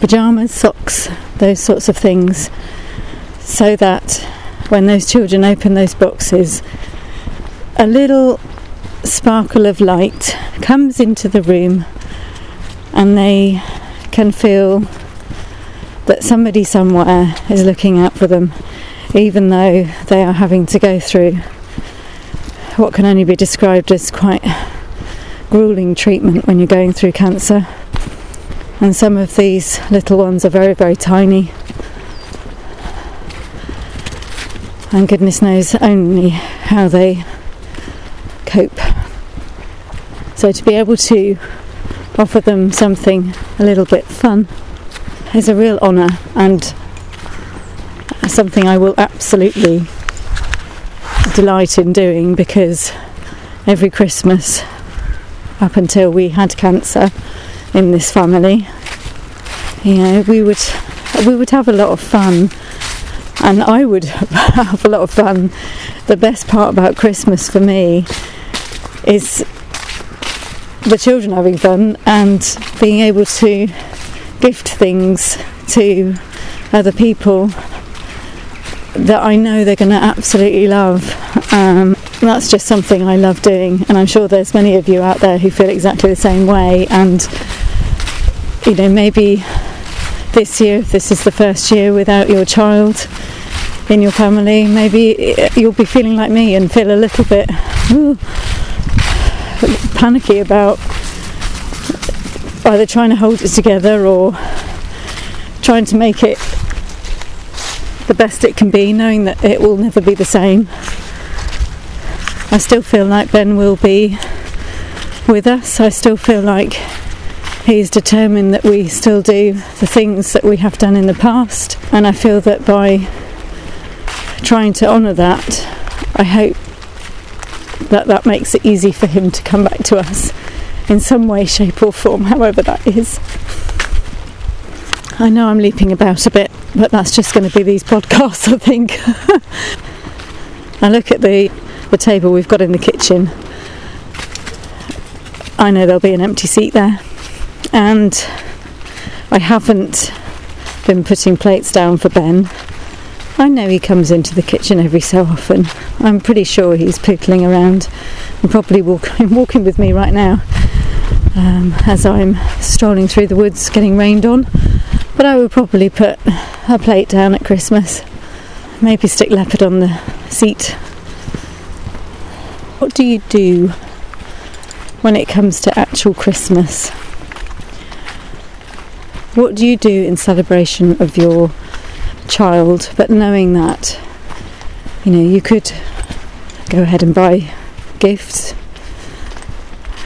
pyjamas, socks, those sorts of things, so that when those children open those boxes, a little sparkle of light comes into the room and they can feel that somebody somewhere is looking out for them, even though they are having to go through what can only be described as quite grueling treatment when you're going through cancer. And some of these little ones are very, very tiny. And goodness knows only how they cope. So to be able to offer them something a little bit fun is a real honour and something I will absolutely delight in doing because every Christmas up until we had cancer in this family you know we would we would have a lot of fun and I would have a lot of fun the best part about Christmas for me is the children having fun and being able to gift things to other people that I know they're going to absolutely love. Um, that's just something I love doing, and I'm sure there's many of you out there who feel exactly the same way. And you know, maybe this year, if this is the first year without your child in your family, maybe eh, you'll be feeling like me and feel a little bit. Ooh, panicky about either trying to hold it together or trying to make it the best it can be, knowing that it will never be the same. I still feel like Ben will be with us. I still feel like he's determined that we still do the things that we have done in the past, and I feel that by trying to honour that, I hope that that makes it easy for him to come back to us in some way, shape, or form, however that is. I know I'm leaping about a bit, but that's just going to be these podcasts, I think. I look at the, the table we've got in the kitchen. I know there'll be an empty seat there, and I haven't been putting plates down for Ben I know he comes into the kitchen every so often. I'm pretty sure he's pootling around and probably walking, walking with me right now um, as I'm strolling through the woods getting rained on. But I will probably put a plate down at Christmas, maybe stick leopard on the seat What do you do when it comes to actual Christmas? What do you do in celebration of your child, but knowing that, you know, you could go ahead and buy gifts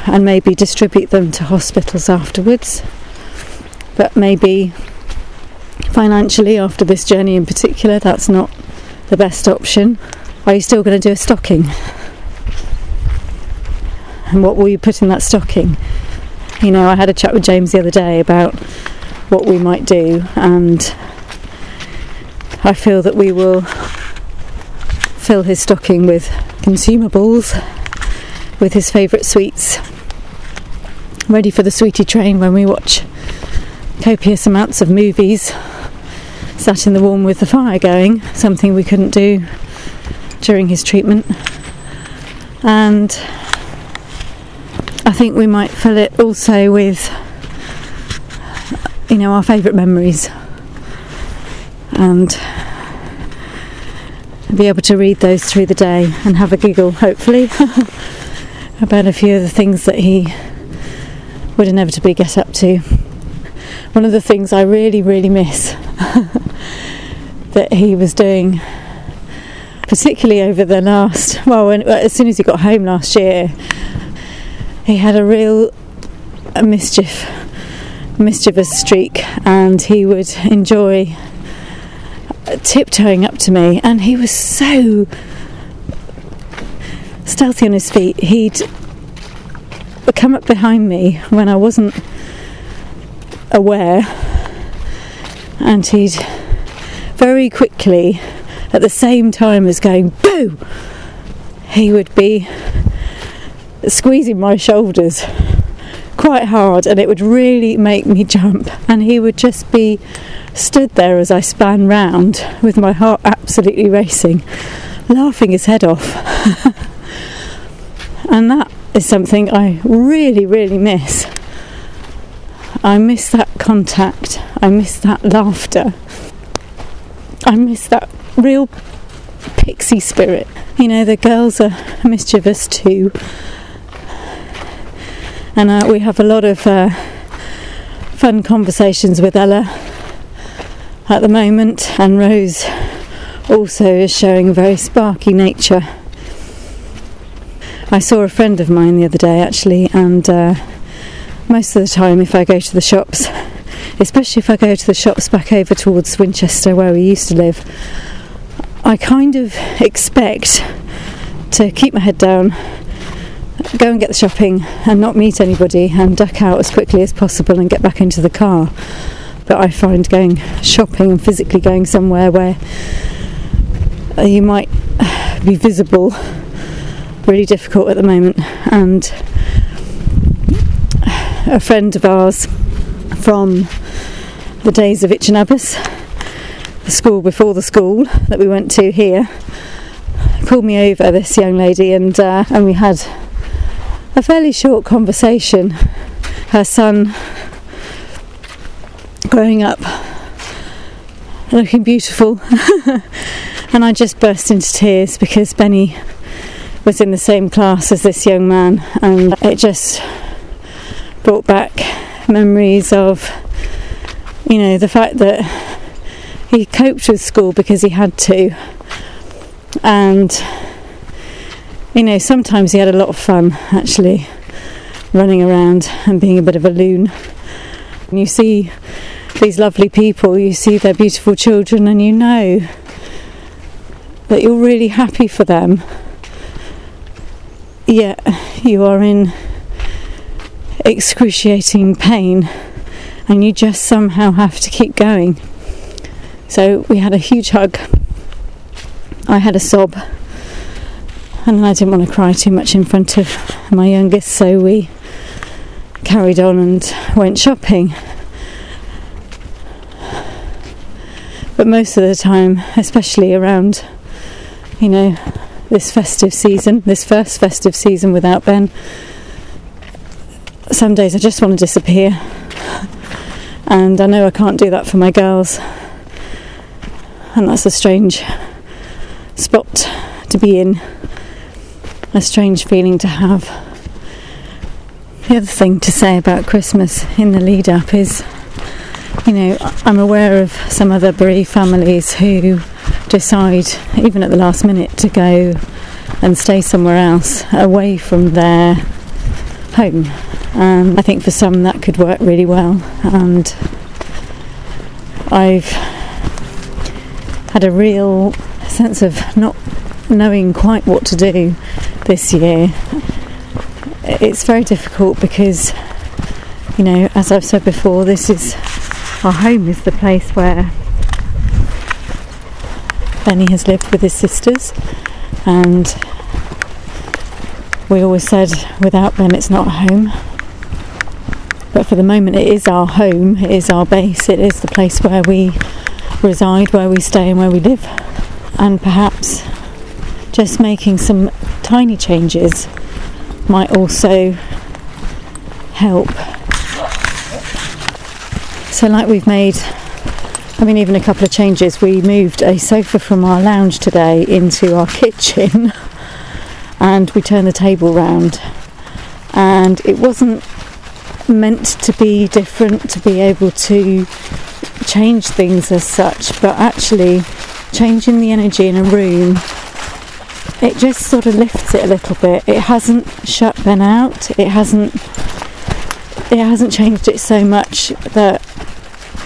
and maybe distribute them to hospitals afterwards, but maybe financially after this journey in particular, that's not the best option. Are you still going to do a stocking? And what will you put in that stocking? You know, I had a chat with James the other day about what we might do, and I feel that we will fill his stocking with consumables, with his favourite sweets, ready for the sweetie train when we watch copious amounts of movies, sat in the warm with the fire going, something we couldn't do during his treatment. And I think we might fill it also with, you know, our favourite memories and be able to read those through the day and have a giggle, hopefully, about a few of the things that he would inevitably get up to. One of the things I really, really miss that he was doing, particularly over the last, well, when, as soon as he got home last year, he had a real a mischief, mischievous streak, and he would enjoy tiptoeing up to me, and he was so stealthy on his feet. He'd come up behind me when I wasn't aware, and he'd very quickly, at the same time as going boo, he would be squeezing my shoulders quite hard, and it would really make me jump. And he would just be stood there as I span round with my heart absolutely racing, laughing his head off. and that is something I really, really miss. I miss that contact, I miss that laughter, I miss that real pixie spirit. You know, the girls are mischievous too, and uh, we have a lot of uh, fun conversations with Ella at the moment, and Rose also is showing a very sparky nature. I saw a friend of mine the other day actually, and uh, most of the time, if I go to the shops, especially if I go to the shops back over towards Winchester where we used to live, I kind of expect to keep my head down, go and get the shopping, and not meet anybody, and duck out as quickly as possible and get back into the car. But I find going shopping and physically going somewhere where you might be visible really difficult at the moment. And a friend of ours from the days of Itchen Abbas, the school before the school that we went to here, called me over, this young lady, and uh, and we had a fairly short conversation. Her son growing up looking beautiful and I just burst into tears because Benny was in the same class as this young man and it just brought back memories of you know the fact that he coped with school because he had to and you know sometimes he had a lot of fun actually running around and being a bit of a loon and you see these lovely people, you see their beautiful children, and you know that you're really happy for them. Yet you are in excruciating pain, and you just somehow have to keep going. So we had a huge hug. I had a sob, and I didn't want to cry too much in front of my youngest, so we carried on and went shopping. but most of the time, especially around, you know, this festive season, this first festive season without Ben, some days I just want to disappear. And I know I can't do that for my girls. And that's a strange spot to be in. A strange feeling to have. The other thing to say about Christmas in the lead up is, you know, I'm aware of some other bereaved families who decide, even at the last minute, to go and stay somewhere else away from their home. Um, I think for some that could work really well, and I've had a real sense of not knowing quite what to do this year. It's very difficult because, you know, as I've said before, this is our home, is the place where Benny has lived with his sisters, and we always said without them it's not home. But for the moment, it is our home, it is our base, it is the place where we reside, where we stay, and where we live. And perhaps just making some tiny changes might also help. So, like we've made, I mean, even a couple of changes, we moved a sofa from our lounge today into our kitchen and we turned the table round. And it wasn't meant to be different, to be able to change things as such, but actually changing the energy in a room, it just sort of lifts it a little bit. It hasn't shut Ben out. It hasn't. It hasn't changed it so much that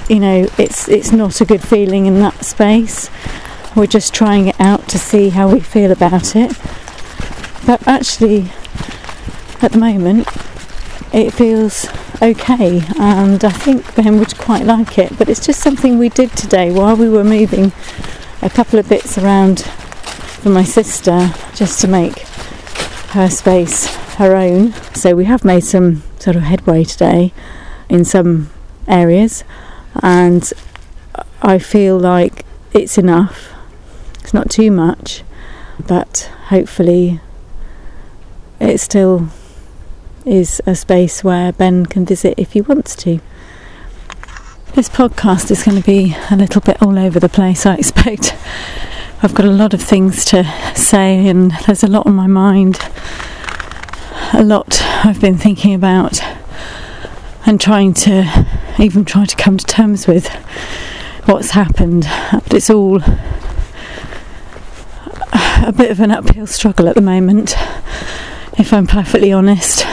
you know it's it's not a good feeling in that space. We're just trying it out to see how we feel about it. But actually, at the moment, it feels okay, and I think Ben would quite like it. But it's just something we did today while we were moving a couple of bits around for my sister just to make her space her own. So we have made some sort of headway today in some areas, and I feel like it's enough. It's not too much, but hopefully it still is a space where Ben can visit if he wants to. This podcast is going to be a little bit all over the place, I expect. I've got a lot of things to say, and there's a lot on my mind, a lot I've been thinking about, and trying to even try to come to terms with what's happened. But it's all a bit of an uphill struggle at the moment, if I'm perfectly honest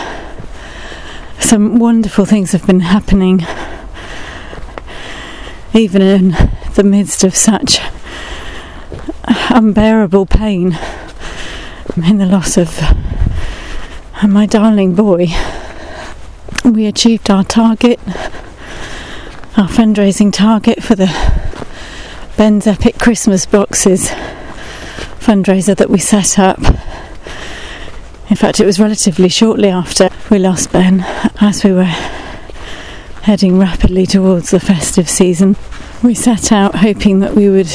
some wonderful things have been happening, even in the midst of such unbearable pain in the loss of my darling boy. We achieved our target, our fundraising target for the Ben's Epic Christmas Boxes fundraiser that we set up in fact, it was relatively shortly after we lost Ben, as we were heading rapidly towards the festive season. We set out hoping that we would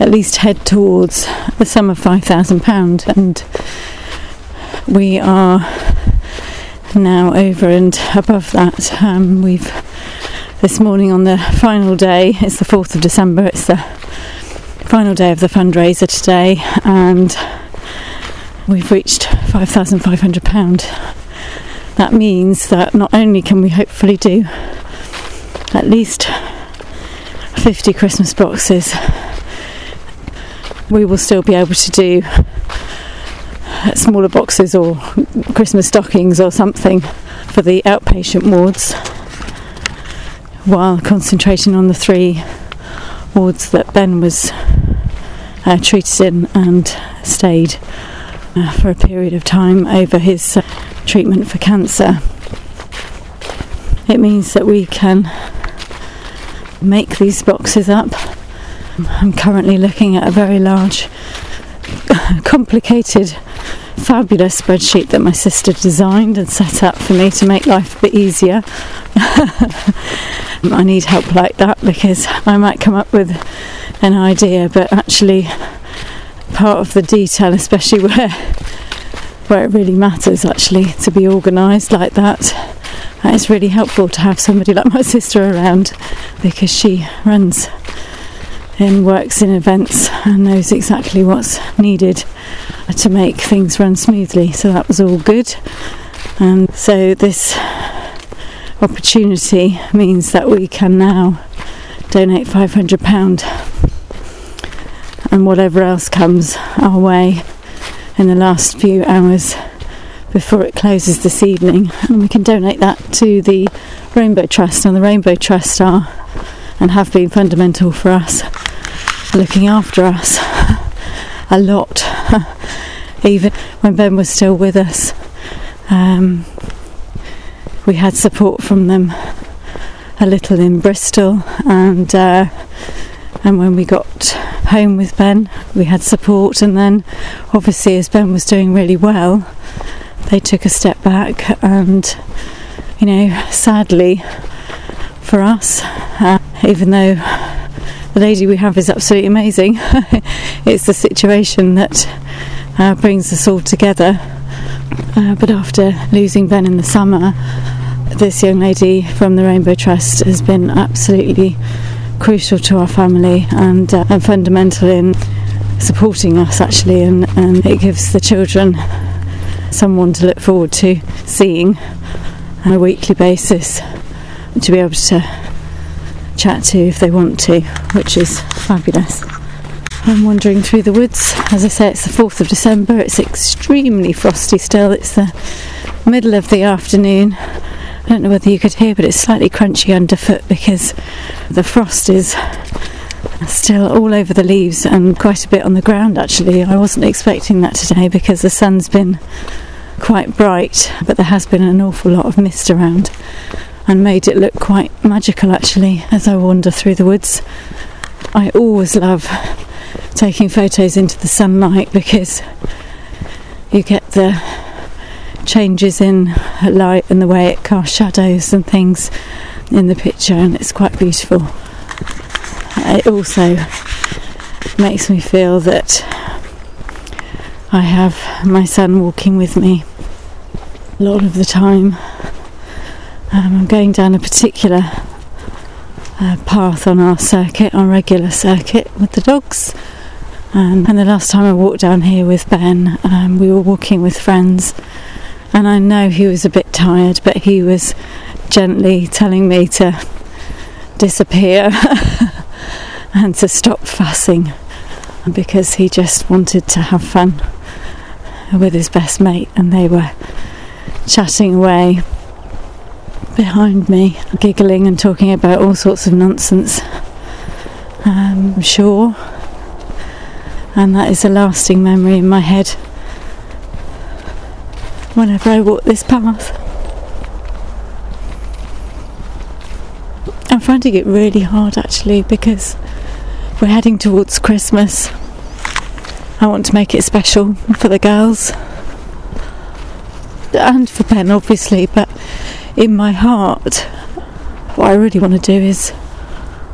at least head towards the sum of £5,000, and we are now over and above that. Um, we've this morning on the final day, it's the 4th of December, it's the final day of the fundraiser today, and we've reached £5,500. That means that not only can we hopefully do at least 50 Christmas boxes, we will still be able to do smaller boxes or Christmas stockings or something for the outpatient wards while concentrating on the three wards that Ben was uh, treated in and stayed uh, for a period of time over his uh, treatment for cancer. It means that we can make these boxes up. I'm currently looking at a very large, complicated, fabulous spreadsheet that my sister designed and set up for me to make life a bit easier. I need help like that because I might come up with an idea, but actually part of the detail, especially where where it really matters actually to be organised like that. It's really helpful to have somebody like my sister around because she runs and works in events and knows exactly what's needed to make things run smoothly. So that was all good. And so this opportunity means that we can now donate £500 and whatever else comes our way in the last few hours before it closes this evening, and we can donate that to the Rainbow Trust. And the Rainbow Trust are and have been fundamental for us, looking after us a lot, even when Ben was still with us. Um, we had support from them a little in Bristol, and uh, and when we got home with Ben, we had support, and then obviously as Ben was doing really well, they took a step back, and you know, sadly for us, uh, even though the lady we have is absolutely amazing, it's the situation that uh, brings us all together. Uh, but after losing Ben in the summer, this young lady from the Rainbow Trust has been absolutely crucial to our family and, uh, and fundamental in supporting us actually and, and it gives the children someone to look forward to seeing on a weekly basis to be able to chat to if they want to which is fabulous. I'm wandering through the woods. As I say it's the 4th of December. It's extremely frosty still. It's the middle of the afternoon. I don't know whether you could hear, but it's slightly crunchy underfoot because the frost is still all over the leaves and quite a bit on the ground actually. I wasn't expecting that today because the sun's been quite bright, but there has been an awful lot of mist around and made it look quite magical actually as I wander through the woods. I always love taking photos into the sunlight because you get the changes in light and the way it casts shadows and things in the picture, and it's quite beautiful. It also makes me feel that I have my son walking with me a lot of the time. Um, I'm going down a particular uh, path on our circuit, our regular circuit with the dogs. Um, and the last time I walked down here with Ben, um, we were walking with friends. And I know he was a bit tired, but he was gently telling me to disappear and to stop fussing because he just wanted to have fun with his best mate, and they were chatting away behind me, giggling and talking about all sorts of nonsense. Um, I'm sure, and that is a lasting memory in my head whenever I walk this path. I'm finding it really hard actually because we're heading towards Christmas. I want to make it special for the girls and for Ben, obviously, but in my heart, what I really want to do is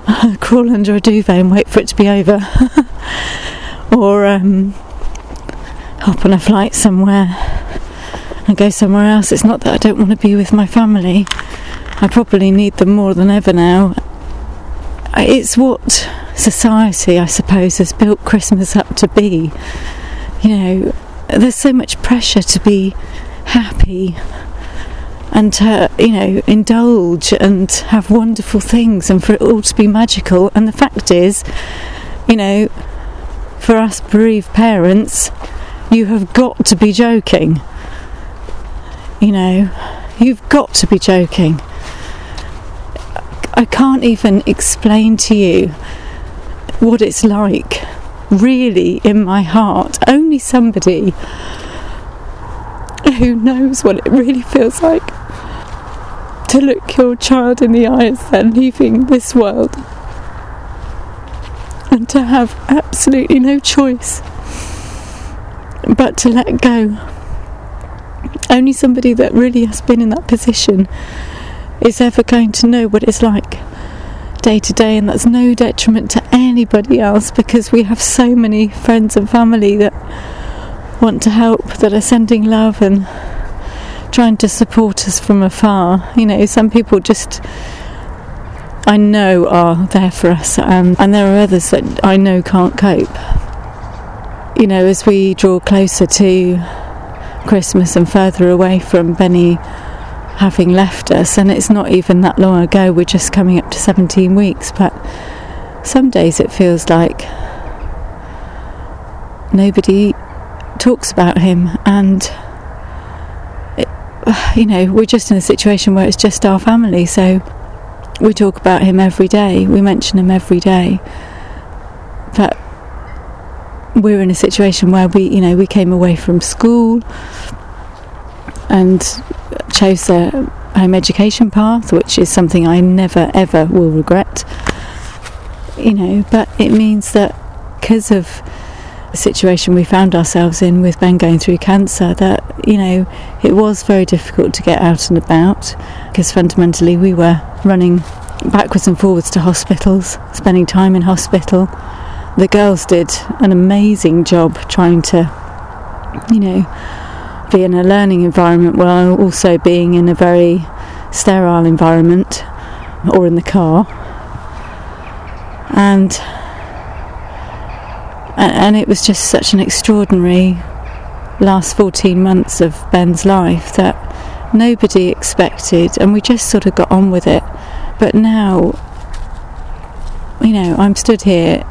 crawl under a duvet and wait for it to be over, or um, hop on a flight somewhere and go somewhere else. It's not that I don't want to be with my family. I probably need them more than ever now. It's what society, I suppose, has built Christmas up to be. You know, there's so much pressure to be happy and to, you know, indulge and have wonderful things and for it all to be magical. And the fact is, you know, for us bereaved parents, you have got to be joking. You know, you've got to be joking. I can't even explain to you what it's like, really, in my heart. Only somebody who knows what it really feels like to look your child in the eye as they're leaving this world. And to have absolutely no choice but to let go. Only somebody that really has been in that position is ever going to know what it's like day to day, and that's no detriment to anybody else because we have so many friends and family that want to help, that are sending love and trying to support us from afar. You know, some people just I know are there for us, and, and there are others that I know can't cope. you know, as we draw closer to Christmas and further away from Benny having left us, and it's not even that long ago, we're just coming up to 17 weeks, but some days it feels like nobody talks about him, and you know, we're just in a situation where it's just our family, so we talk about him every day, we mention him every day, but we're in a situation where we, you know, we came away from school and chose a home education path, which is something I never ever will regret. You know, but it means that because of situation we found ourselves in with Ben going through cancer, that you know, it was very difficult to get out and about because fundamentally we were running backwards and forwards to hospitals, spending time in hospital. The girls did an amazing job trying to, you know, be in a learning environment while also being in a very sterile environment or in the car. And and it was just such an extraordinary last 14 months of Ben's life that nobody expected and we just sort of got on with it. But now you know, I'm stood here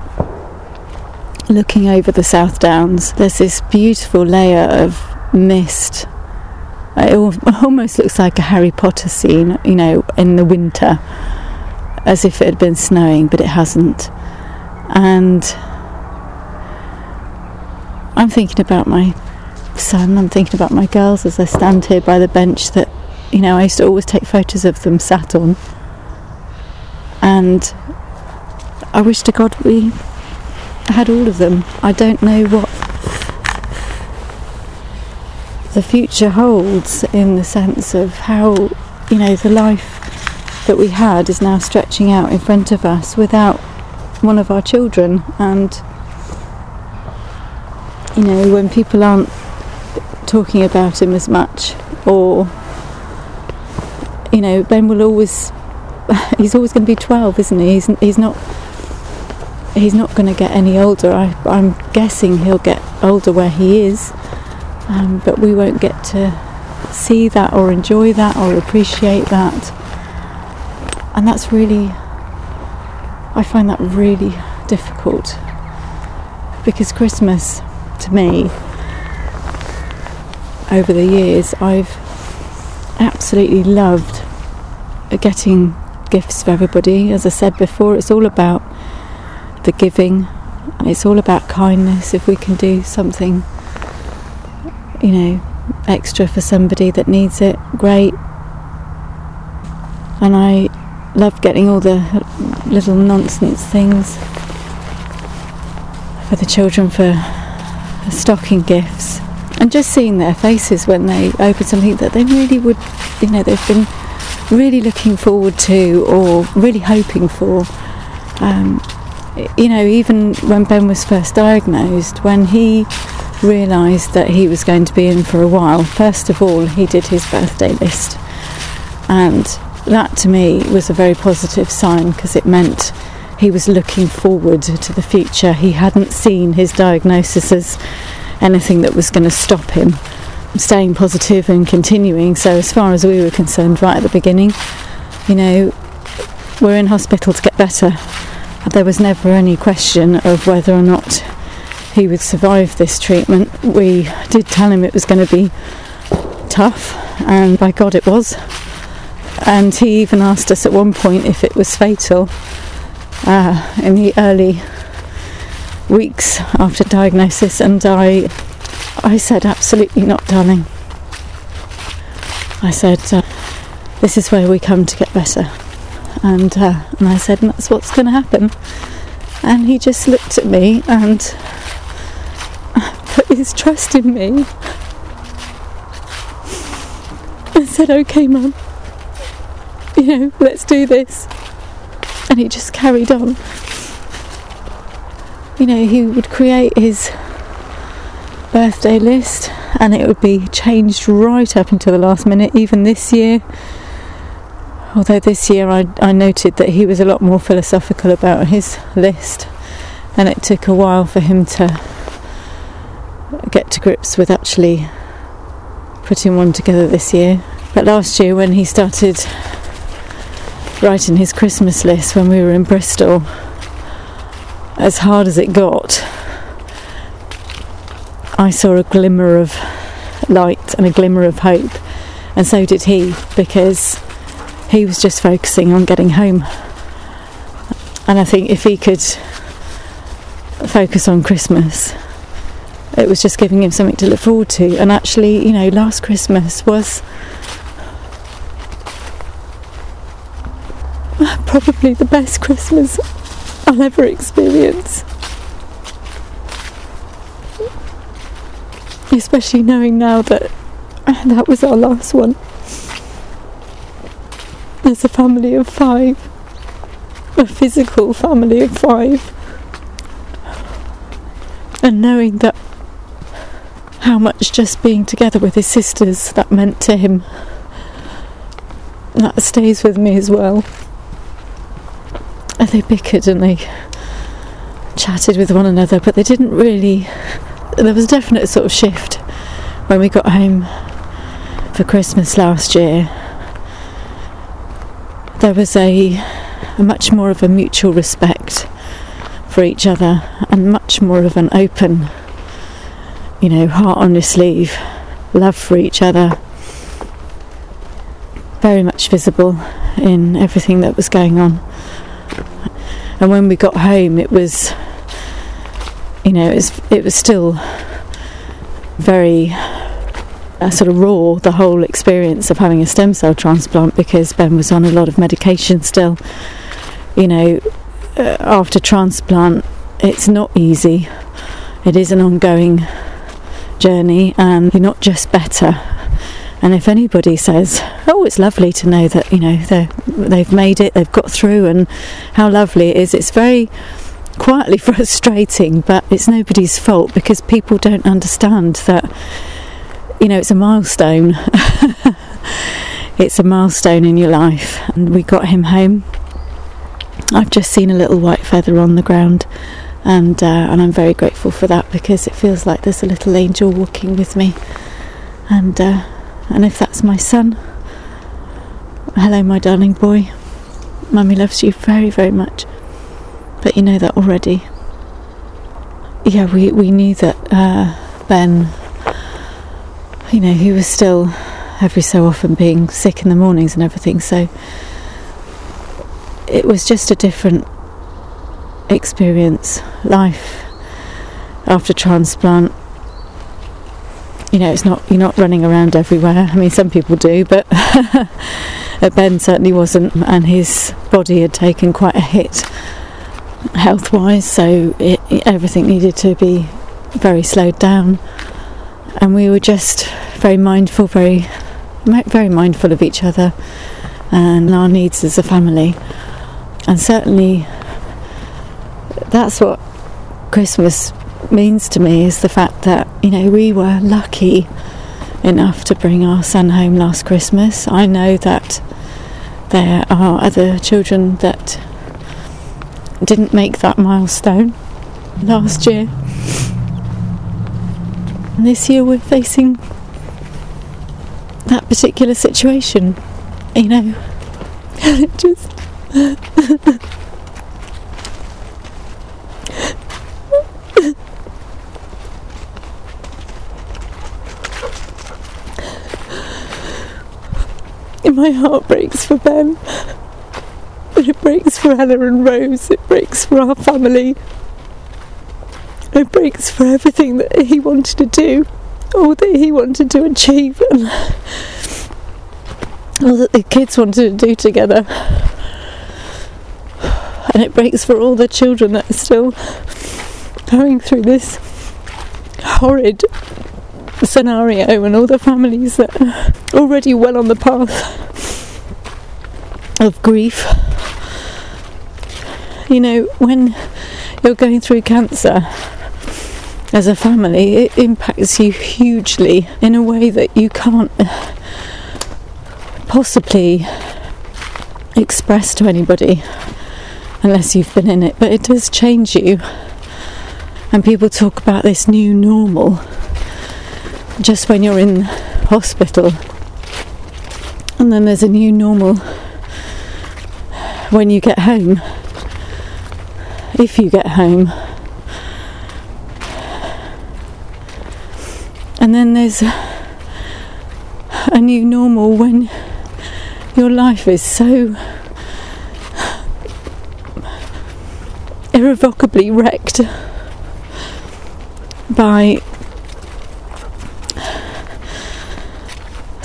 looking over the South Downs. There's this beautiful layer of mist. Uh, it almost looks like a Harry Potter scene, you know, in the winter, as if it had been snowing, but it hasn't. And I'm thinking about my son, I'm thinking about my girls as I stand here by the bench that, you know, I used to always take photos of them sat on. And I wish to God we had all of them. I don't know what the future holds in the sense of how, you know, the life that we had is now stretching out in front of us without one of our children. And, you know, when people aren't talking about him as much, or, you know, Ben will always, he's always going to be 12, isn't he? He's, he's not. He's not going to get any older. I, I'm guessing he'll get older where he is um, but we won't get to see that or enjoy that or appreciate that. And that's really, I find that really difficult because Christmas to me over the years I've absolutely loved uh, getting gifts for everybody. As I said before, it's all about the giving, it's all about kindness. If we can do something you know, extra for somebody that needs it, great. And I love getting all the little nonsense things for the children for stocking gifts. And just seeing their faces when they open something that they really would, you know, they've been really looking forward to or really hoping for. Um, you know, even when Ben was first diagnosed, when he realised that he was going to be in for a while, first of all, he did his birthday list. And that to me was a very positive sign because it meant he was looking forward to the future. He hadn't seen his diagnosis as anything that was going to stop him staying positive and continuing. So, as far as we were concerned, right at the beginning, you know, we're in hospital to get better. There was never any question of whether or not he would survive this treatment. We did tell him it was going to be tough, and by God it was. And he even asked us at one point if it was fatal uh, in the early weeks after diagnosis, and I, I said absolutely not, darling. I said, uh, this is where we come to get better, and uh, and I said, that's what's going to happen. And he just looked at me and put his trust in me and said, okay, mum, you know, let's do this. And he just carried on. You know, he would create his birthday list and it would be changed right up until the last minute, even this year. Although this year I, I noted that he was a lot more philosophical about his list and it took a while for him to get to grips with actually putting one together this year. But last year, when he started writing his Christmas list when we were in Bristol, as hard as it got, I saw a glimmer of light and a glimmer of hope, and so did he, because he was just focusing on getting home. And I think if he could focus on Christmas, it was just giving him something to look forward to. And actually, you know, last Christmas was probably the best Christmas I'll ever experience. Especially knowing now that that was our last one. As a family of five, a physical family of five, and knowing that how much just being together with his sisters that meant to him, that stays with me as well. And they bickered and they chatted with one another, but they didn't really. There was a definite sort of shift when we got home for Christmas last year. There was a, a much more of a mutual respect for each other and much more of an open, you know, heart on your sleeve love for each other. Very much visible in everything that was going on. And when we got home, it was, you know, it was, it was still very uh, sort of raw the whole experience of having a stem cell transplant because Ben was on a lot of medication still. You know, uh, after transplant, it's not easy. It is an ongoing journey, and you're not just better. And if anybody says, "Oh, it's lovely to know that you know they've made it, they've got through, and how lovely it is," it's very quietly frustrating, but it's nobody's fault because people don't understand that you know it's a milestone. it's a milestone in your life, and we got him home. I've just seen a little white feather on the ground, and uh, and I'm very grateful for that because it feels like there's a little angel walking with me, and uh, and if that's my son, hello, my darling boy. Mummy loves you very, very much but you know that already. Yeah, we, we knew that uh, Ben, you know, he was still every so often being sick in the mornings and everything, so it was just a different experience. Life after transplant, you know, it's not you're not running around everywhere. I mean, some people do, but Ben certainly wasn't, and his body had taken quite a hit health wise, so it, everything needed to be very slowed down. And we were just very mindful, very, very mindful of each other and our needs as a family. And certainly, that's what Christmas means to me is the fact that, you know, we were lucky enough to bring our son home last Christmas. I know that there are other children that didn't make that milestone last year. And this year we're facing that particular situation, you know. And my heart breaks for Ben. It breaks for Ella and Rose, it breaks for our family, it breaks for everything that he wanted to do, all that he wanted to achieve, and all that the kids wanted to do together. And it breaks for all the children that are still going through this horrid scenario and all the families that are already well on the path of grief you know, when you're going through cancer as a family, it impacts you hugely in a way that you can't possibly express to anybody unless you've been in it. But it does change you. And people talk about this new normal. Just when you're in hospital. And then there's a new normal when you get home. If you get home. And then there's a new normal when your life is so irrevocably wrecked by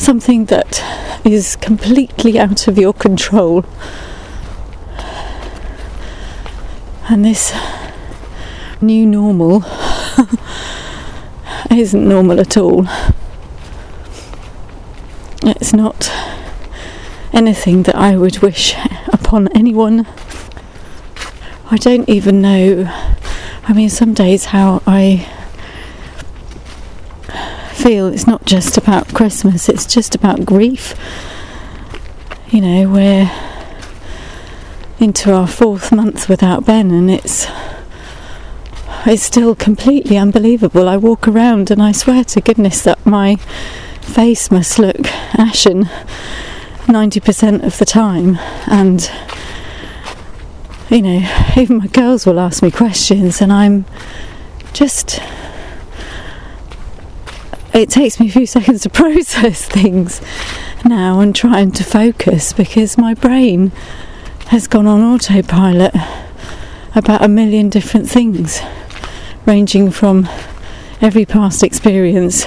something that is completely out of your control. And this new normal isn't normal at all. It's not anything that I would wish upon anyone. I don't even know. I mean, some days how I feel it's not just about Christmas, it's just about grief. You know, we're into our fourth month without Ben, and it's it's still completely unbelievable. I walk around and I swear to goodness that my face must look ashen 90% of the time, and you know, even my girls will ask me questions, and I'm just. It takes me a few seconds to process things now and trying to focus because my brain has gone on autopilot about a million different things, ranging from every past experience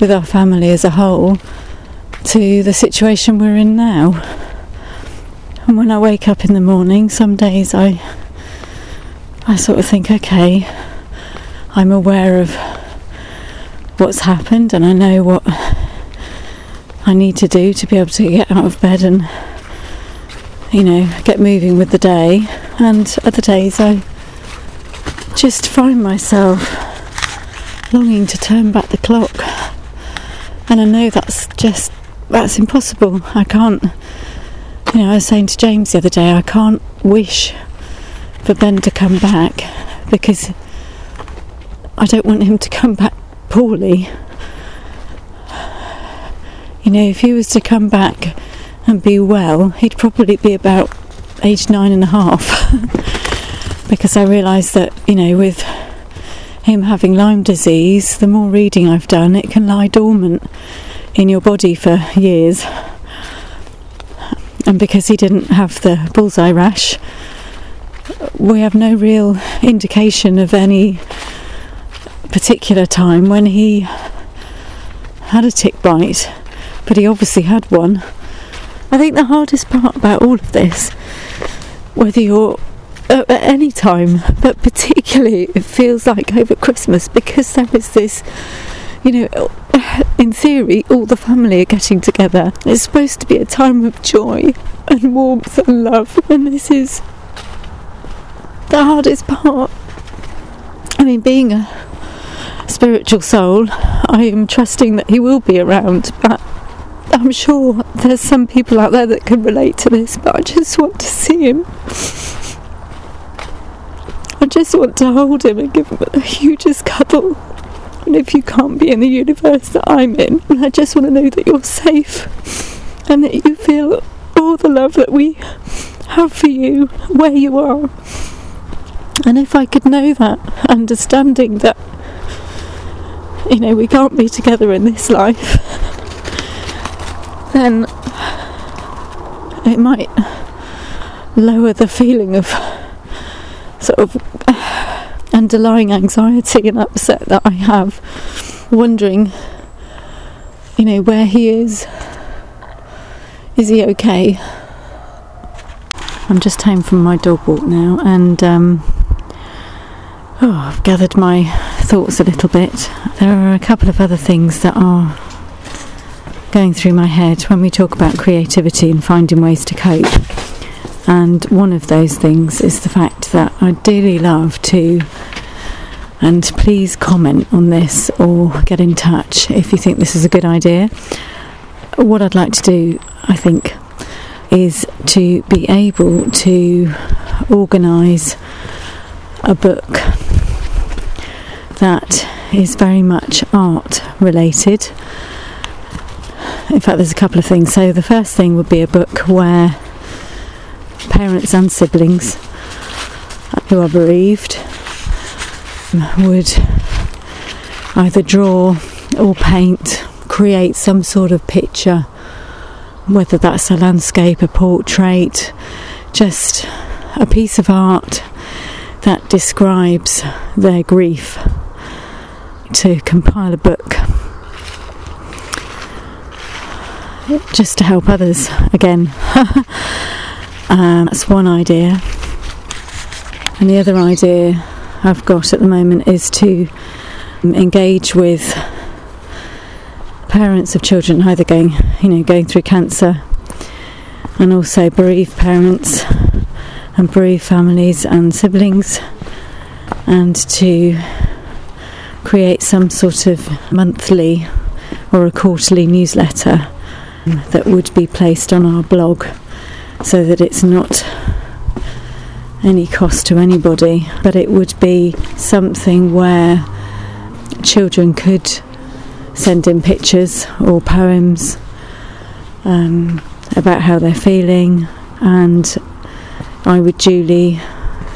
with our family as a whole to the situation we're in now. And when I wake up in the morning, some days I I sort of think, okay, I'm aware of what's happened and I know what I need to do to be able to get out of bed and you know, get moving with the day. And other days I just find myself longing to turn back the clock. And I know that's just that's impossible. I can't you know, I was saying to James the other day, I can't wish for Ben to come back because I don't want him to come back poorly. You know, if he was to come back and be well, he'd probably be about age nine and a half. because I realised that, you know, with him having Lyme disease, the more reading I've done, it can lie dormant in your body for years. And because he didn't have the bullseye rash, we have no real indication of any particular time when he had a tick bite, but he obviously had one. I think the hardest part about all of this, whether you're at any time, but particularly it feels like over Christmas because there is this, you know, in theory, all the family are getting together. It's supposed to be a time of joy and warmth and love, and this is the hardest part. I mean, being a spiritual soul, I am trusting that he will be around, but I'm sure there's some people out there that can relate to this, but I just want to see him. I just want to hold him and give him the hugest cuddle. And if you can't be in the universe that I'm in, I just want to know that you're safe and that you feel all the love that we have for you where you are. And if I could know that, understanding that, you know, we can't be together in this life then it might lower the feeling of sort of underlying anxiety and upset that I have, wondering, you know, where he is. Is he okay? I'm just home from my dog walk now, and um, oh, I've gathered my thoughts a little bit. There are a couple of other things that are going through my head when we talk about creativity and finding ways to cope. And one of those things is the fact that I dearly love to, and please comment on this or get in touch if you think this is a good idea. What I'd like to do, I think, is to be able to organise a book that is very much art related. In fact, there's a couple of things. So, the first thing would be a book where parents and siblings who are bereaved would either draw or paint, create some sort of picture, whether that's a landscape, a portrait, just a piece of art that describes their grief to compile a book just to help others again. um, that's one idea. And the other idea I've got at the moment is to engage with parents of children either going, you know, going through cancer and also bereaved parents and bereaved families and siblings and to create some sort of monthly or a quarterly newsletter that would be placed on our blog so that it's not any cost to anybody, but it would be something where children could send in pictures or poems um, about how they're feeling, and I would duly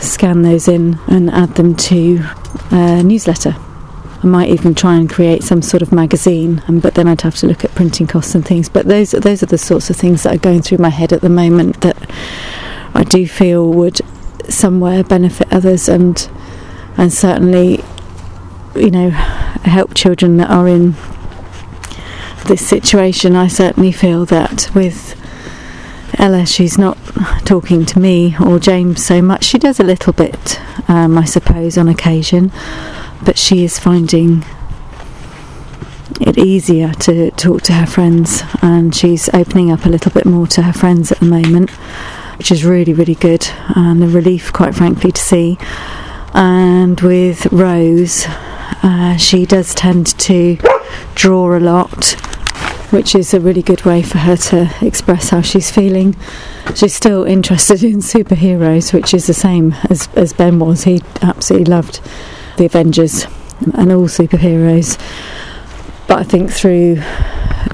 scan those in and add them to a newsletter. I might even try and create some sort of magazine, um, but then I'd have to look at printing costs and things. But those those are the sorts of things that are going through my head at the moment that I do feel would somewhere benefit others and and certainly you know help children that are in this situation. I certainly feel that with Ella, she's not talking to me or James so much. She does a little bit, um, I suppose, on occasion but she is finding it easier to talk to her friends and she's opening up a little bit more to her friends at the moment which is really really good and a relief quite frankly to see. And with Rose uh, she does tend to draw a lot which is a really good way for her to express how she's feeling. She's still interested in superheroes which is the same as, as Ben was. He absolutely loved the Avengers and all superheroes. But I think through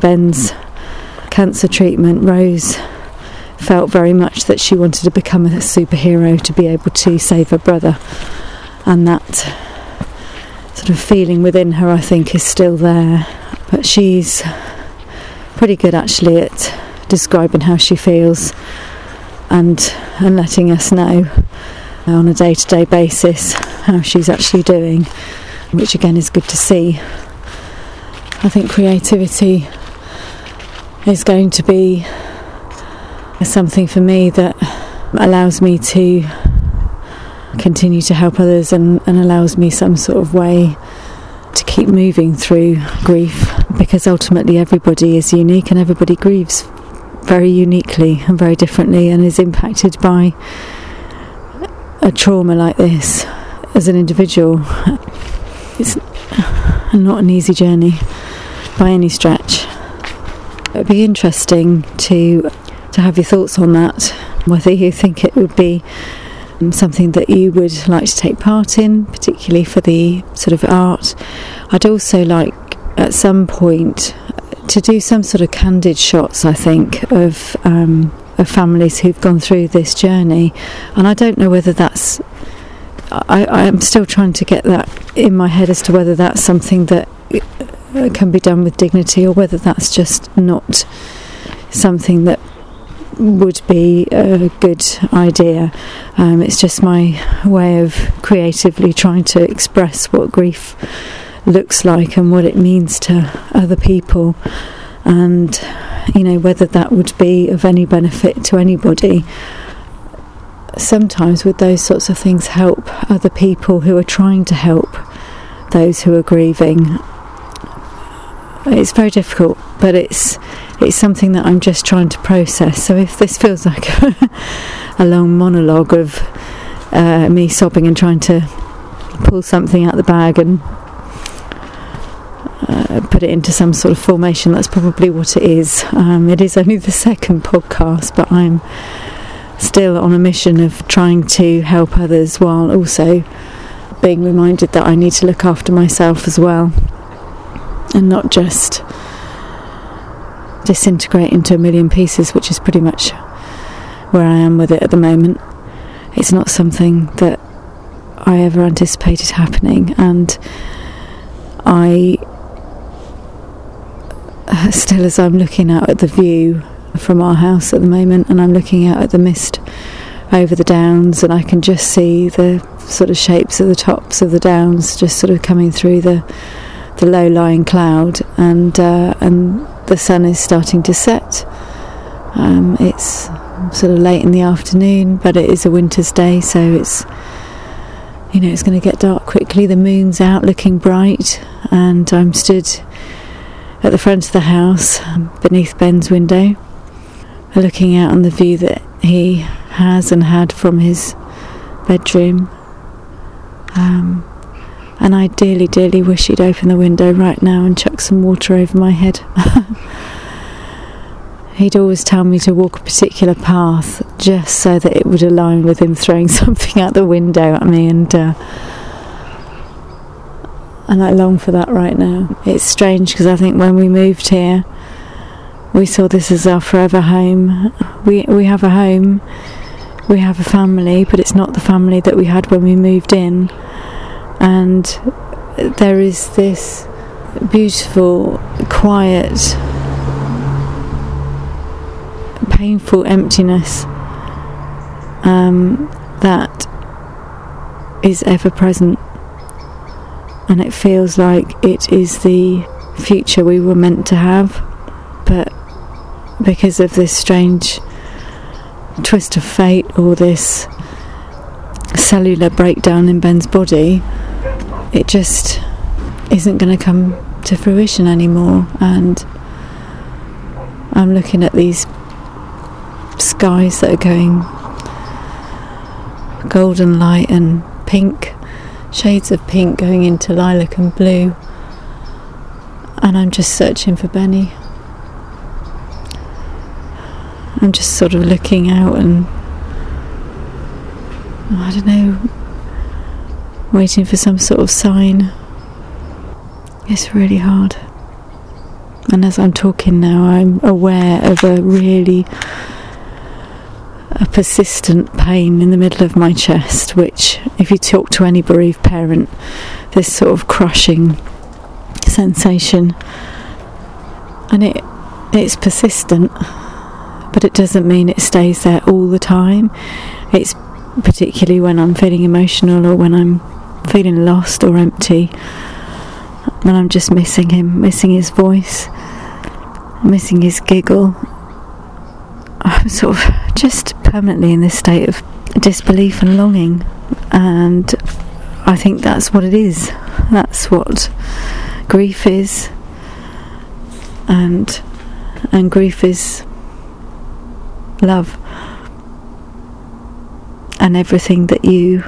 Ben's cancer treatment, Rose felt very much that she wanted to become a superhero to be able to save her brother. And that sort of feeling within her, I think, is still there. But she's pretty good actually at describing how she feels and and letting us know on a day to day basis how she's actually doing, which again is good to see. I think creativity is going to be something for me that allows me to continue to help others and, and allows me some sort of way to keep moving through grief because ultimately everybody is unique and everybody grieves very uniquely and very differently and is impacted by a trauma like this as an individual. It's not an easy journey by any stretch. It would be interesting to to have your thoughts on that. Whether you think it would be something that you would like to take part in, particularly for the sort of art. I'd also like at some point to do some sort of candid shots. I think of um, of families who've gone through this journey, and I don't know whether that's. I, am still trying to get that in my head as to whether that's something that uh, can be done with dignity or whether that's just not something that would be a good idea. Um, it's just my way of creatively trying to express what grief looks like and what it means to other people and you know whether that would be of any benefit to anybody. Sometimes would those sorts of things help other people who are trying to help those who are grieving? It's very difficult but it's it's something that I'm just trying to process. So if this feels like a long monologue of uh, me sobbing and trying to pull something out the bag and uh, put it into some sort of formation. That's probably what it is. Um, it is only the second podcast, but I'm still on a mission of trying to help others while also being reminded that I need to look after myself as well and not just disintegrate into a million pieces, which is pretty much where I am with it at the moment. It's not something that I ever anticipated happening, and I still, as I'm looking out at the view from our house at the moment, and I'm looking out at the mist over the downs, and I can just see the sort of shapes of the tops of the downs just sort of coming through the the low-lying cloud, and uh, and the sun is starting to set. Um, it's sort of late in the afternoon, but it is a winter's day, so it's you know it's going to get dark quickly. The moon's out, looking bright, and I'm stood at the front of the house beneath Ben's window, looking out on the view that he has and had from his bedroom. Um, and I dearly, dearly wish he'd open the window right now and chuck some water over my head. he'd always tell me to walk a particular path just so that it would align with him throwing something out the window at me, and uh, and I long for that right now. It's strange because I think when we moved here, we saw this as our forever home. We we have a home, we have a family, but it's not the family that we had when we moved in and there is this beautiful, quiet, painful emptiness um, that is ever present, and it feels like it is the future we were meant to have, but because of this strange twist of fate or this cellular breakdown in Ben's body, it just isn't going to come to fruition anymore. And I'm looking at these skies that are going golden light and pink, shades of pink going into lilac and blue. And I'm just searching for Benny. I'm just sort of looking out and I don't know, waiting for some sort of sign. It's really hard. And as I'm talking now, I'm aware of a really a persistent pain in the middle of my chest, which, if you talk to any bereaved parent, this sort of crushing sensation, and it it's persistent, but it doesn't mean it stays there all the time. It's particularly when I'm feeling emotional or when I'm feeling lost or empty. When I'm just missing him, missing his voice, missing his giggle. I'm sort of just permanently in this state of disbelief and longing, and I think that's what it is. That's what grief is, and and grief is love. And everything that you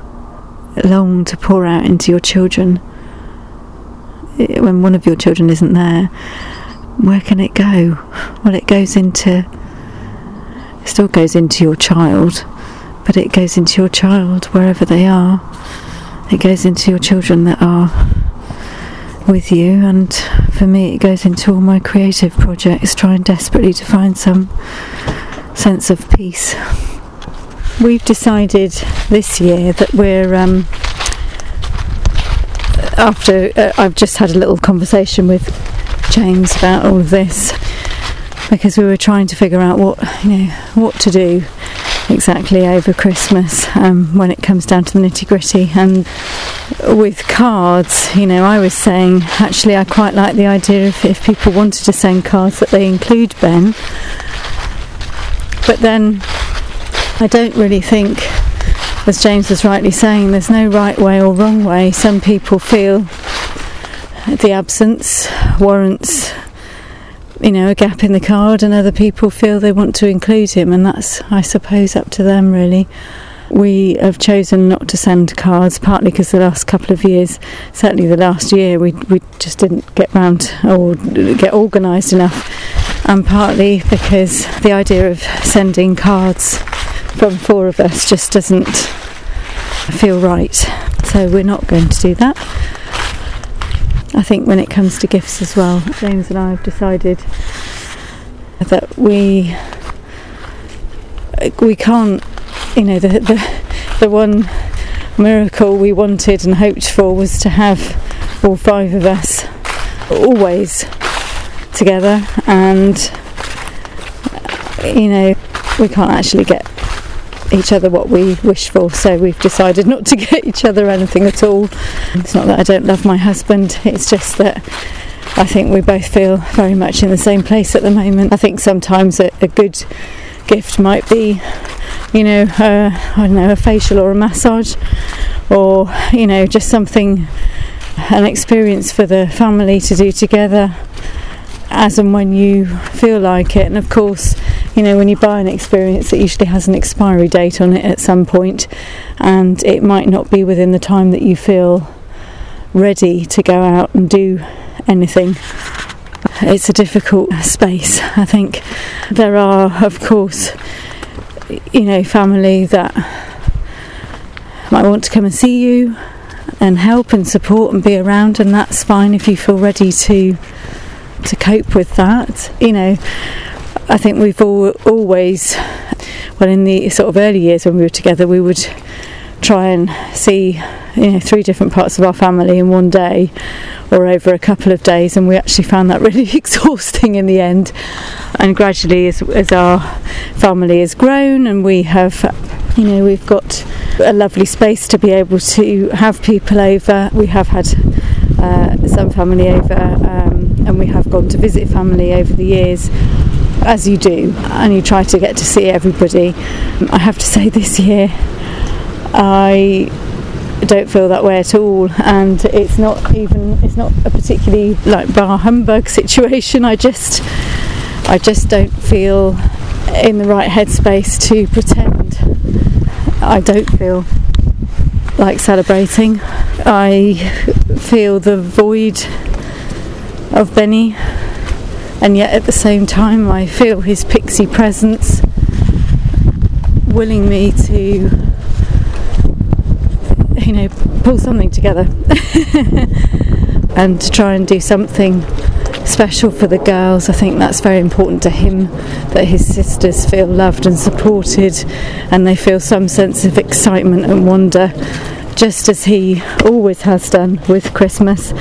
long to pour out into your children. When one of your children isn't there where can it go? Well it goes into still goes into your child but it goes into your child wherever they are. It goes into your children that are with you and for me it goes into all my creative projects trying desperately to find some sense of peace. We've decided this year that we're um, after uh, I've just had a little conversation with James about all of this because we were trying to figure out what you know what to do exactly over Christmas um, when it comes down to the nitty gritty and with cards you know I was saying actually I quite like the idea of if people wanted to send cards that they include Ben but then I don't really think, as James was rightly saying, there's no right way or wrong way. Some people feel the absence warrants, you know, a gap in the card, and other people feel they want to include him, and that's, I suppose, up to them really. We have chosen not to send cards, partly because the last couple of years, certainly the last year, we we just didn't get round or get organised enough, and partly because the idea of sending cards from four of us just doesn't feel right. so we're not going to do that. I think when it comes to gifts as well, James and I have decided that we we can't, you know, the the, the one miracle we wanted and hoped for was to have all five of us always together, and you know, we can't actually get each other what we wish for, so we've decided not to get each other anything at all. It's not that I don't love my husband, it's just that I think we both feel very much in the same place at the moment. I think sometimes a, a good gift might be, you know, uh, I don't know, a facial or a massage, or you know, just something, an experience for the family to do together as and when you feel like it. And of course, you know, when you buy an experience, it usually has an expiry date on it at some point, and it might not be within the time that you feel ready to go out and do anything. It's a difficult space, I think. There are, of course, you know, family that might want to come and see you and help and support and be around, and that's fine if you feel ready to to cope with that. You know, I think we've all, always, well, in the sort of early years when we were together, we would try and see, you know, three different parts of our family in one day or over a couple of days, and we actually found that really exhausting in the end. And gradually, as, as our family has grown and we have, you know, we've got a lovely space to be able to have people over, we have had uh, some family over. Um, and we have gone to visit family over the years as you do and you try to get to see everybody. I have to say this year i don't feel that way at all and it's not even it's not a particularly like bar humbug situation. I just i just don't feel in the right headspace to pretend. I don't feel like celebrating. I feel the void of Benny, and yet at the same time, I feel his pixie presence willing me to, you know, pull something together and to try and do something special for the girls. I think that's very important to him that his sisters feel loved and supported and they feel some sense of excitement and wonder, just as he always has done with Christmas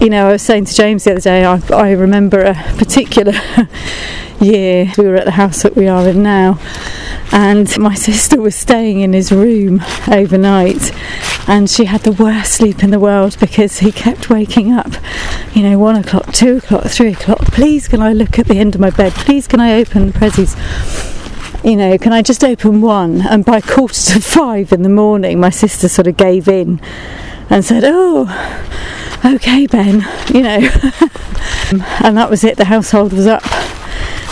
you know, I was saying to James the other day, I, I remember a particular year we were at the house that we are in now, and my sister was staying in his room overnight, and she had the worst sleep in the world because he kept waking up, you know, one o'clock, two o'clock, three o'clock. Please, can I look at the end of my bed? Please, can I open the prezzies? you know, can I just open one? And by quarter to five in the morning, my sister sort of gave in and said, Oh, okay, Ben, you know. and that was it, the household was up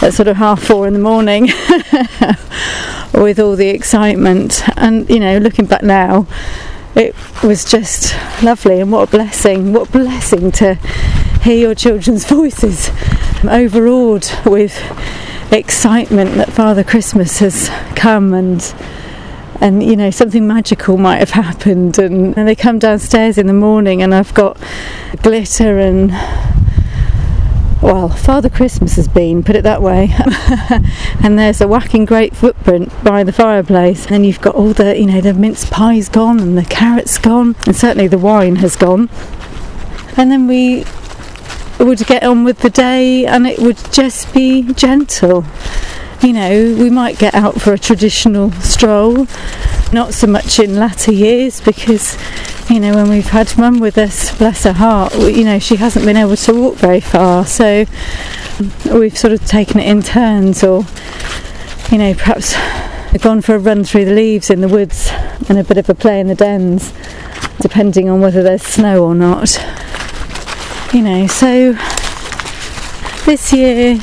at sort of half four in the morning with all the excitement. And, you know, looking back now, it was just lovely and what a blessing, what a blessing to hear your children's voices I'm overawed with excitement that Father Christmas has come and and you know something magical might have happened and, and they come downstairs in the morning and I've got glitter and well, Father Christmas has been, put it that way. and there's a whacking great footprint by the fireplace. And then you've got all the, you know, the mince pie's gone and the carrots gone, and certainly the wine has gone. And then we would get on with the day, and it would just be gentle you know, we might get out for a traditional stroll, not so much in latter years because, you know, when we've had mum with us, bless her heart, you know, she hasn't been able to walk very far, so we've sort of taken it in turns or, you know, perhaps gone for a run through the leaves in the woods and a bit of a play in the dens, depending on whether there's snow or not. You know, so this year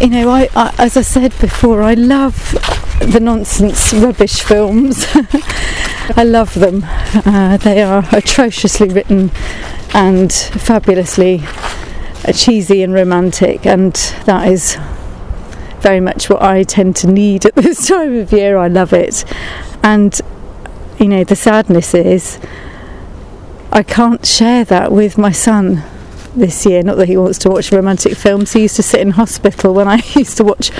you know, I, I, as I said before, I love the nonsense rubbish films. I love them. Uh, they are atrociously written and fabulously cheesy and romantic, and that is very much what I tend to need at this time of year. I love it, and you know, the sadness is I can't share that with my son this year. Not that he wants to watch romantic films. He used to sit in hospital when I used to watch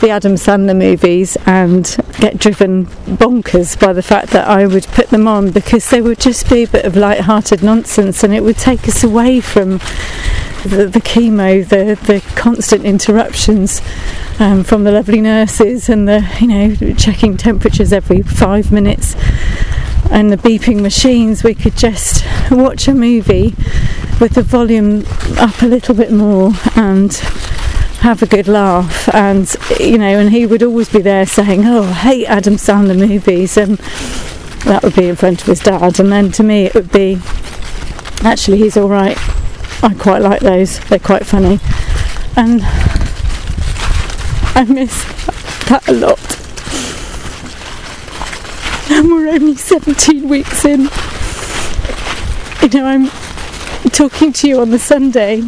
the Adam Sandler movies and get driven bonkers by the fact that I would put them on because they would just be a bit of light-hearted nonsense and it would take us away from the, the chemo, the the constant interruptions um, from the lovely nurses and the you know checking temperatures every five minutes and the beeping machines. We could just watch a movie with the volume up a little bit more and have a good laugh. And you know and he would always be there saying oh I hate Adam Sandler movies and that would be in front of his dad. And then to me it would be actually he's all right. I quite like those. They're quite funny. And I miss that a lot and we're only 17 weeks in. You know I'm talking to you on the Sunday,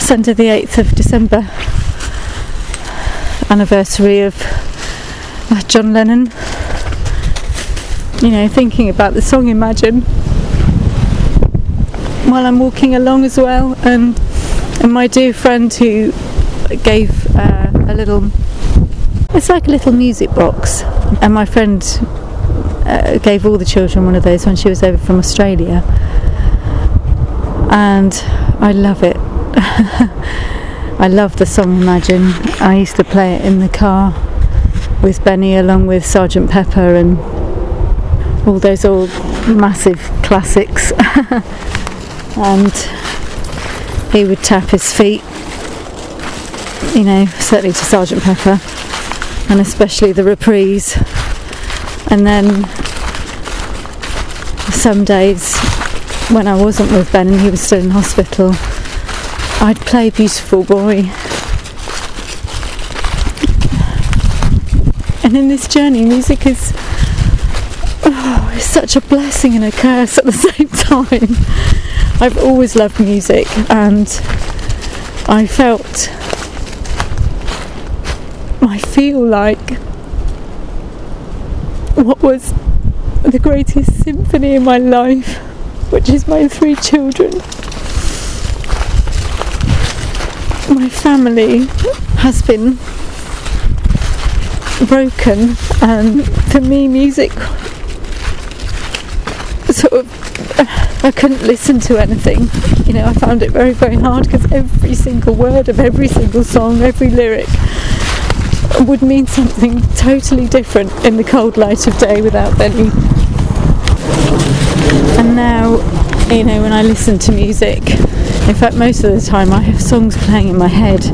Sunday the 8th of December, anniversary of uh, John Lennon. You know, thinking about the song Imagine. While I'm walking along as well, and and my dear friend who gave uh, a little, it's like a little music box, and my friend uh, gave all the children one of those when she was over from Australia and I love it. I love the song Imagine. I used to play it in the car with Benny along with Sergeant Pepper and all those old massive classics. and he would tap his feet, you know, certainly to Sergeant Pepper and especially the reprise. And then some days when I wasn't with Ben and he was still in hospital, I'd play Beautiful Boy. And in this journey, music is oh, it's such a blessing and a curse at the same time. I've always loved music, and I felt I feel like what was the greatest symphony in my life which is my three children. My family has been broken, and for me, music sort of I couldn't listen to anything. You know, I found it very, very hard because every single word of every single song, every lyric would mean something totally different in the cold light of day without any and now you know when I listen to music in fact most of the time I have songs playing in my head.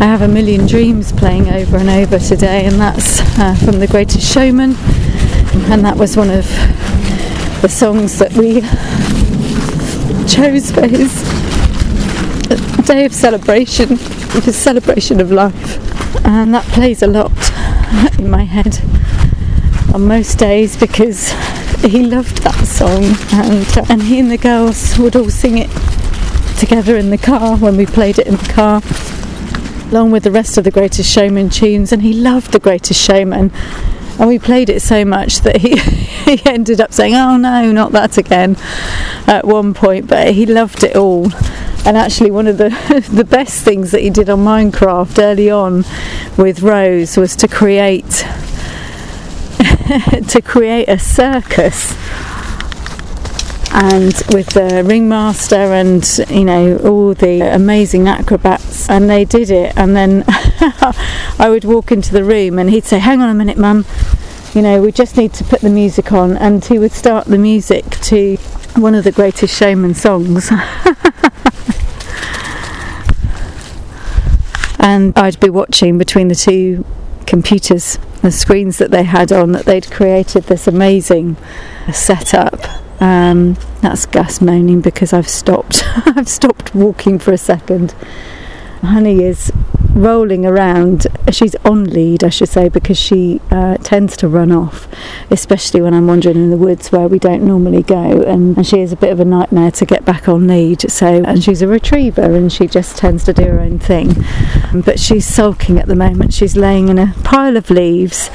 I have a million dreams playing over and over today and that's uh, from The Greatest Showman and that was one of the songs that we chose for his day of celebration his celebration of life and that plays a lot in my head on most days because he loved that song, and uh, and he and the girls would all sing it together in the car when we played it in the car, along with the rest of the Greatest Showman tunes. And he loved the Greatest Showman, and we played it so much that he he ended up saying, "Oh no, not that again," at one point. But he loved it all. And actually, one of the the best things that he did on Minecraft early on with Rose was to create to create a circus. And with the ringmaster and you know all the amazing acrobats. And they did it. And then I would walk into the room and he'd say hang on a minute mum. You know we just need to put the music on. And he would start the music to one of the greatest showman songs and I'd be watching between the two computers, the screens that they had on, that they'd created this amazing setup. Um, that's Gus moaning because I've stopped. I've stopped walking for a second. Honey is rolling around. She's on lead, I should say, because she uh, tends to run off, especially when I'm wandering in the woods where we don't normally go. And, and, she is a bit of a nightmare to get back on lead. So, and she's a retriever, and she just tends to do her own thing. But she's sulking at the moment. She's laying in a pile of leaves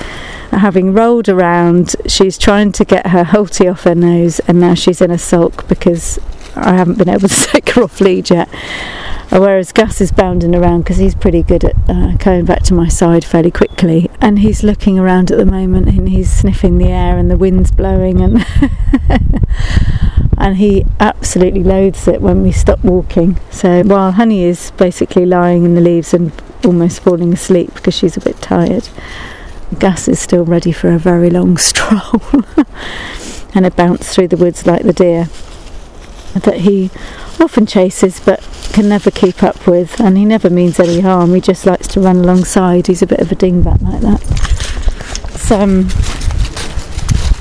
having rolled around, she's trying to get her Halti off her nose, and now she's in a sulk because I haven't been able to take her off lead yet. Whereas Gus is bounding around because he's pretty good at uh, coming back to my side fairly quickly, and he's looking around at the moment and he's sniffing the air and the wind's blowing and and he absolutely loathes it when we stop walking. So while Honey is basically lying in the leaves and almost falling asleep because she's a bit tired, Gus is still ready for a very long stroll and a bounce through the woods like the deer that he often chases but can never keep up with and he never means any harm. He just likes to run alongside. He's a bit of a dingbat like that. So um,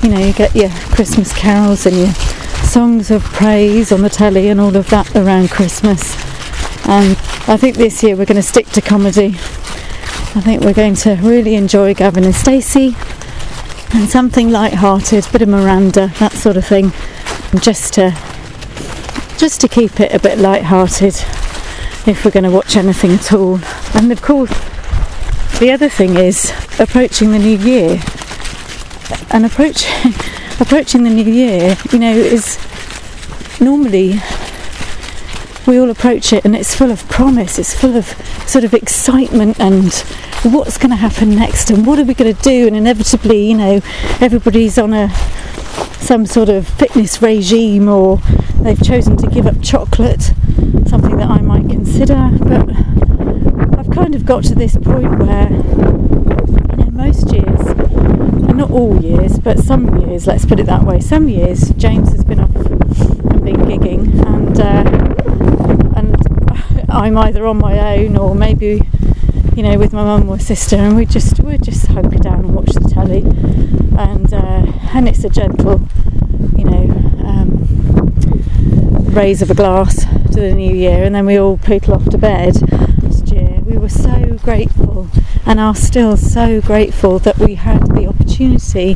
you know you get your christmas carols and your songs of praise on the telly and all of that around christmas. And i think this year we're going to stick to comedy. I think we're going to really enjoy gavin and stacey and something light-hearted a bit of miranda that sort of thing just to just to keep it a bit light-hearted if we're going to watch anything at all. And of course, the other thing is approaching the new year. And approach, approaching the new year, you know, is normally we all approach it and it's full of promise, it's full of sort of excitement and what's going to happen next and what are we going to do and inevitably you know everybody's on a some sort of fitness regime or they've chosen to give up chocolate, something that I might consider. But I've kind of got to this point where, you know, most years, and not all years, but some years, let's put it that way, some years James has been off and been gigging, and uh, and I'm either on my own or maybe you know, with my mum or sister, and we just we just hunker down and watch the telly, and uh, and it's a gentle, you know, um, raise of a glass to the new year, and then we all poodle off to bed. Last year, we were so grateful, and are still so grateful that we had the opportunity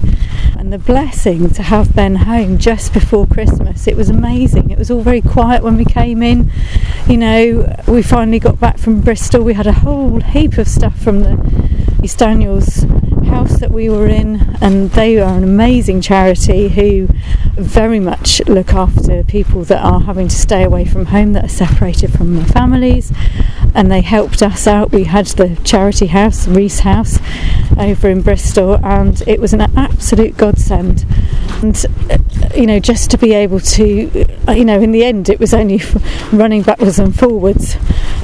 and the blessing to have Ben home just before Christmas. It was amazing. It was all very quiet when we came in. You know, we finally got back from Bristol. We had a whole heap of stuff from the East Daniels house that we were in, and they are an amazing charity who very much look after people that are having to stay away from home, that are separated from their families, and they helped us out. We had the charity house, Reese House, over in Bristol, and it was an absolute godsend. And uh, you know, just to be able to, uh, you know, in the end, it was only running backwards and forwards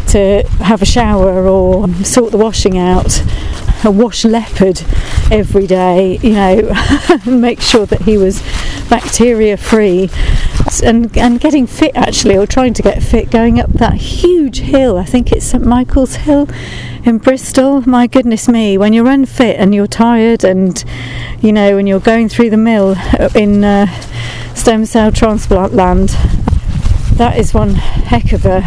to have a shower or sort the washing out a wash leopard every day, you know, make sure that he was bacteria free and and getting fit actually or trying to get fit going up that huge hill. I think it's St Michael's Hill in Bristol. My goodness me when you're unfit and you're tired and you know when you're going through the mill in uh, stem cell transplant land that is one heck of a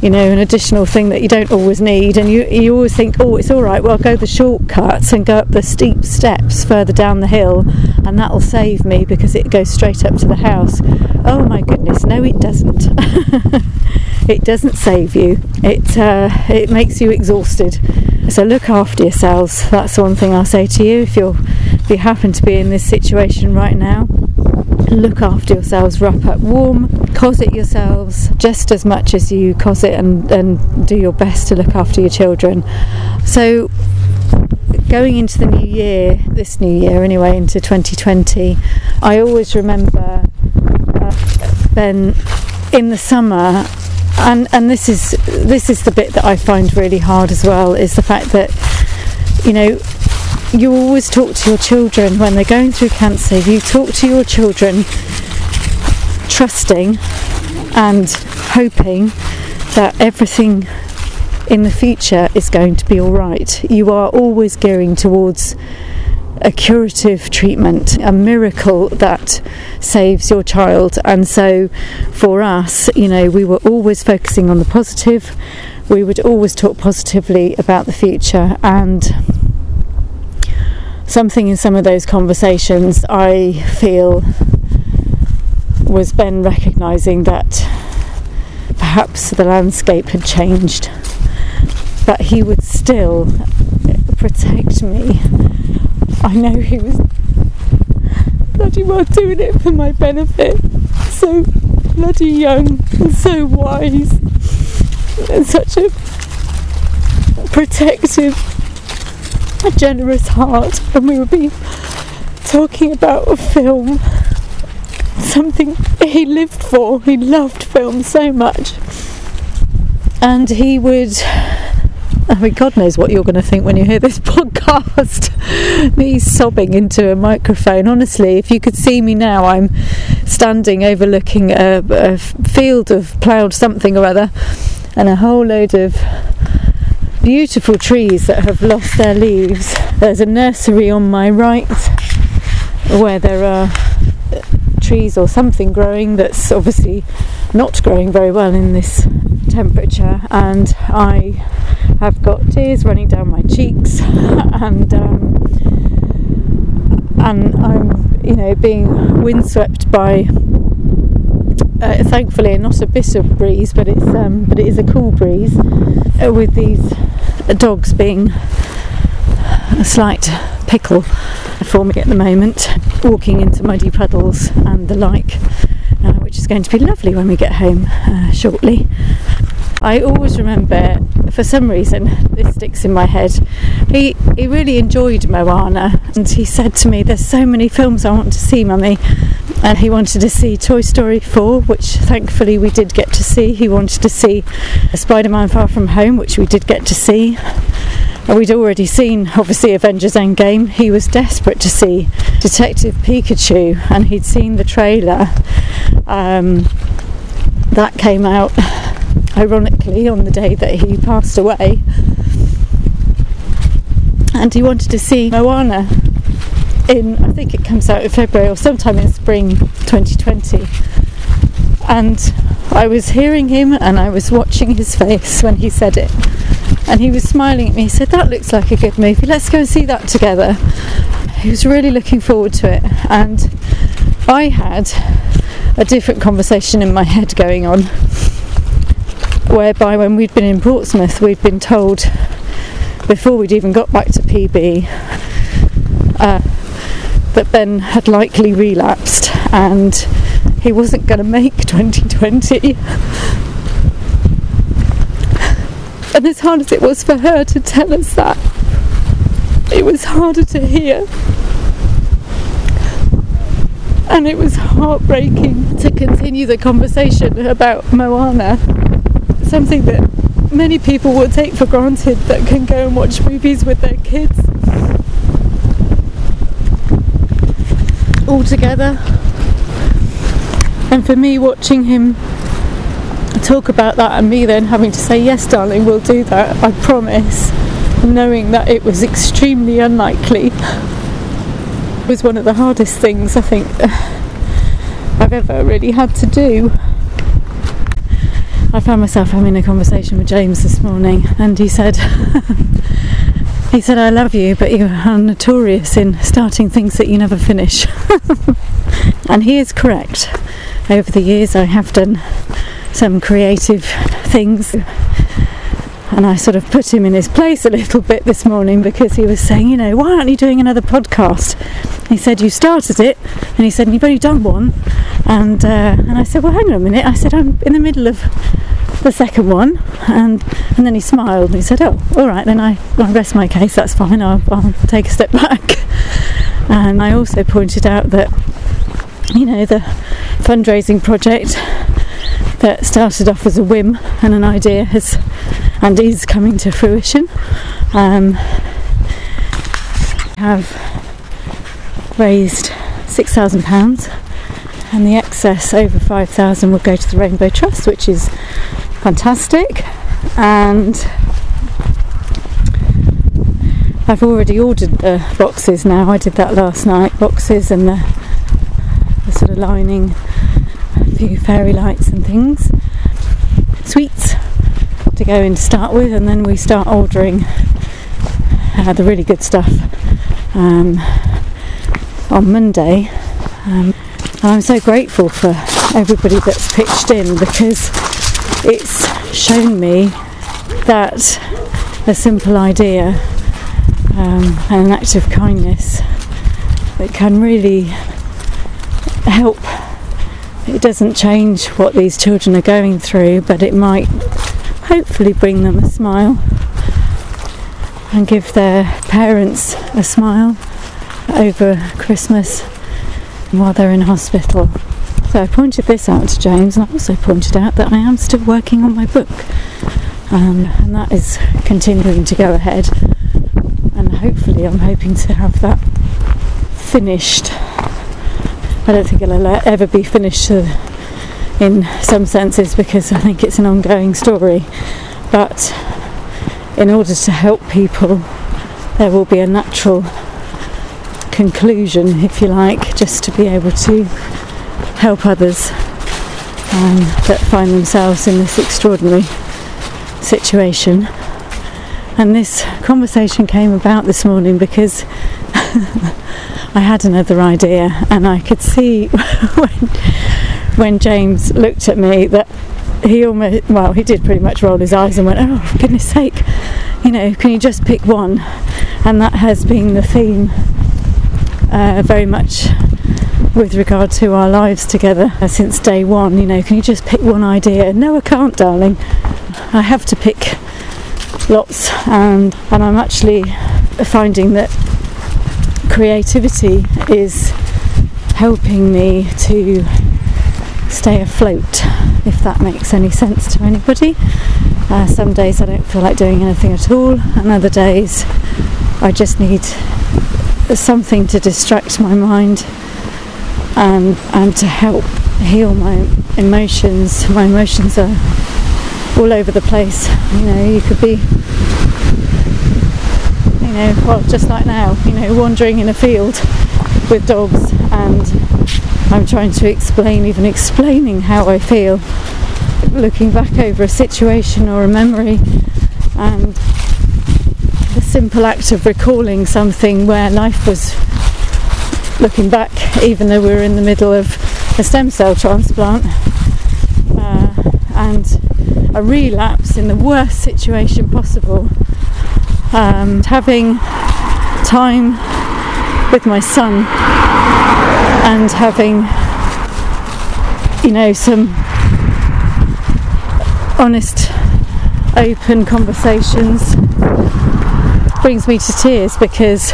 you know, an additional thing that you don't always need. And you, you always think, oh, it's all right, well, I'll go the shortcuts and go up the steep steps further down the hill, and that'll save me because it goes straight up to the house. Oh my goodness, no, it doesn't. it doesn't save you, it, uh, it makes you exhausted. So look after yourselves. That's one thing I'll say to you if you're if you happen to be in this situation right now look after yourselves, wrap up warm, cosset yourselves just as much as you cosset and, and do your best to look after your children. So, going into the new year, this new year anyway, into 2020, I always remember uh, in the summer. And, and this is this is the bit that I find really hard as well is the fact that you know you always talk to your children when they're going through cancer. You talk to your children trusting and hoping that everything in the future is going to be all right. You are always gearing towards a curative treatment, a miracle that saves your child. And so for us, you know, we were always focusing on the positive. We would always talk positively about the future and something in some of those conversations I feel was Ben recognizing that perhaps the landscape had changed, but he would still protect me I know he was bloody well doing it for my benefit. So bloody young and so wise and such a protective, a generous heart. And we would be talking about a film, something he lived for. He loved film so much. And he would I mean, God knows what you're going to think when you hear this podcast. me sobbing into a microphone. Honestly, if you could see me now, I'm standing overlooking a, a field of ploughed something or other and a whole load of beautiful trees that have lost their leaves. There's a nursery on my right where there are trees or something growing that's obviously not growing very well in this temperature, and I have got tears running down my cheeks, and um, and I'm you know being windswept by. Uh, thankfully, not a bitter breeze, but it's um, but it is a cool breeze. Uh, with these dogs being a slight pickle for me at the moment, walking into muddy puddles and the like, uh, which is going to be lovely when we get home uh, shortly. I always remember, for some reason, this sticks in my head. He he really enjoyed Moana, and he said to me, "There's so many films I want to see, Mummy." And he wanted to see Toy Story 4, which thankfully we did get to see. He wanted to see Spider-Man Far From Home, which we did get to see. We'd already seen, obviously, Avengers Endgame. He was desperate to see Detective Pikachu, and he'd seen the trailer. Um, that came out ironically on the day that he passed away. And he wanted to see Moana in, I think it comes out in February or sometime in spring 2020. And I was hearing him and I was watching his face when he said it. And he was smiling at me. He said, That looks like a good movie. Let's go and see that together. He was really looking forward to it. And I had a different conversation in my head going on whereby when we'd been in Portsmouth, we'd been told before we'd even got back to PB uh, that Ben had likely relapsed and he wasn't going to make 2020. And as hard as it was for her to tell us that, it was harder to hear. And it was heartbreaking to continue the conversation about Moana something that many people will take for granted that can go and watch movies with their kids all together. And for me, watching him talk about that and me then having to say, Yes, darling, we'll do that, I promise, knowing that it was extremely unlikely, was one of the hardest things I think I've ever really had to do. I found myself having a conversation with James this morning, and he said, he said, I love you, but you are notorious in starting things that you never finish. and he is correct. Over the years, I have done some creative things. And I sort of put him in his place a little bit this morning because he was saying, you know, why aren't you doing another podcast? He said, you started it, and he said, you've only done one. And uh, and I said, well, hang on a minute. I said, I'm in the middle of the second one, and and then he smiled and he said, "Oh, all right, then I, I rest my case. That's fine. I'll, I'll take a step back." And I also pointed out that you know the fundraising project that started off as a whim and an idea has and is coming to fruition. Um, have raised six thousand pounds and the excess over 5,000 will go to the Rainbow Trust, which is fantastic. And I've already ordered the boxes now. I did that last night. Boxes and the, the sort of lining, a few fairy lights and things, sweets to go in to start with, and then we start ordering uh, the really good stuff um, on Monday. Um, and I'm so grateful for everybody that's pitched in because it's shown me that a simple idea um, and an act of kindness that can really help. It doesn't change what these children are going through, but it might hopefully bring them a smile and give their parents a smile over Christmas while they're in hospital. So I pointed this out to James, and I also pointed out that I am still working on my book, um, and that is continuing to go ahead. And hopefully, I'm hoping to have that finished. I don't think it'll ever be finished uh, in some senses because I think it's an ongoing story, but in order to help people, there will be a natural conclusion, if you like, just to be able to help others um, that find themselves in this extraordinary situation. And this conversation came about this morning because I had another idea, and I could see when, when James looked at me that he almost, well, he did pretty much roll his eyes and went, Oh, for goodness sake, you know, can you just pick one? And that has been the theme uh, very much with regard to our lives together uh, since day one. You know, can you just pick one idea? No, I can't, darling. I have to pick lots, and and I'm actually finding that creativity is helping me to stay afloat, if that makes any sense to anybody. Uh, some days I don't feel like doing anything at all, and other days I just need something to distract my mind and and to help heal my emotions. My emotions are all over the place. You know, you could be, know, well, just like now, you know, wandering in a field with dogs, and I'm trying to explain, even explaining how I feel, looking back over a situation or a memory, and the simple act of recalling something where life was looking back, even though we were in the middle of a stem cell transplant uh, and a relapse in the worst situation possible, um, having time with my son and having, you know, some honest, open conversations brings me to tears because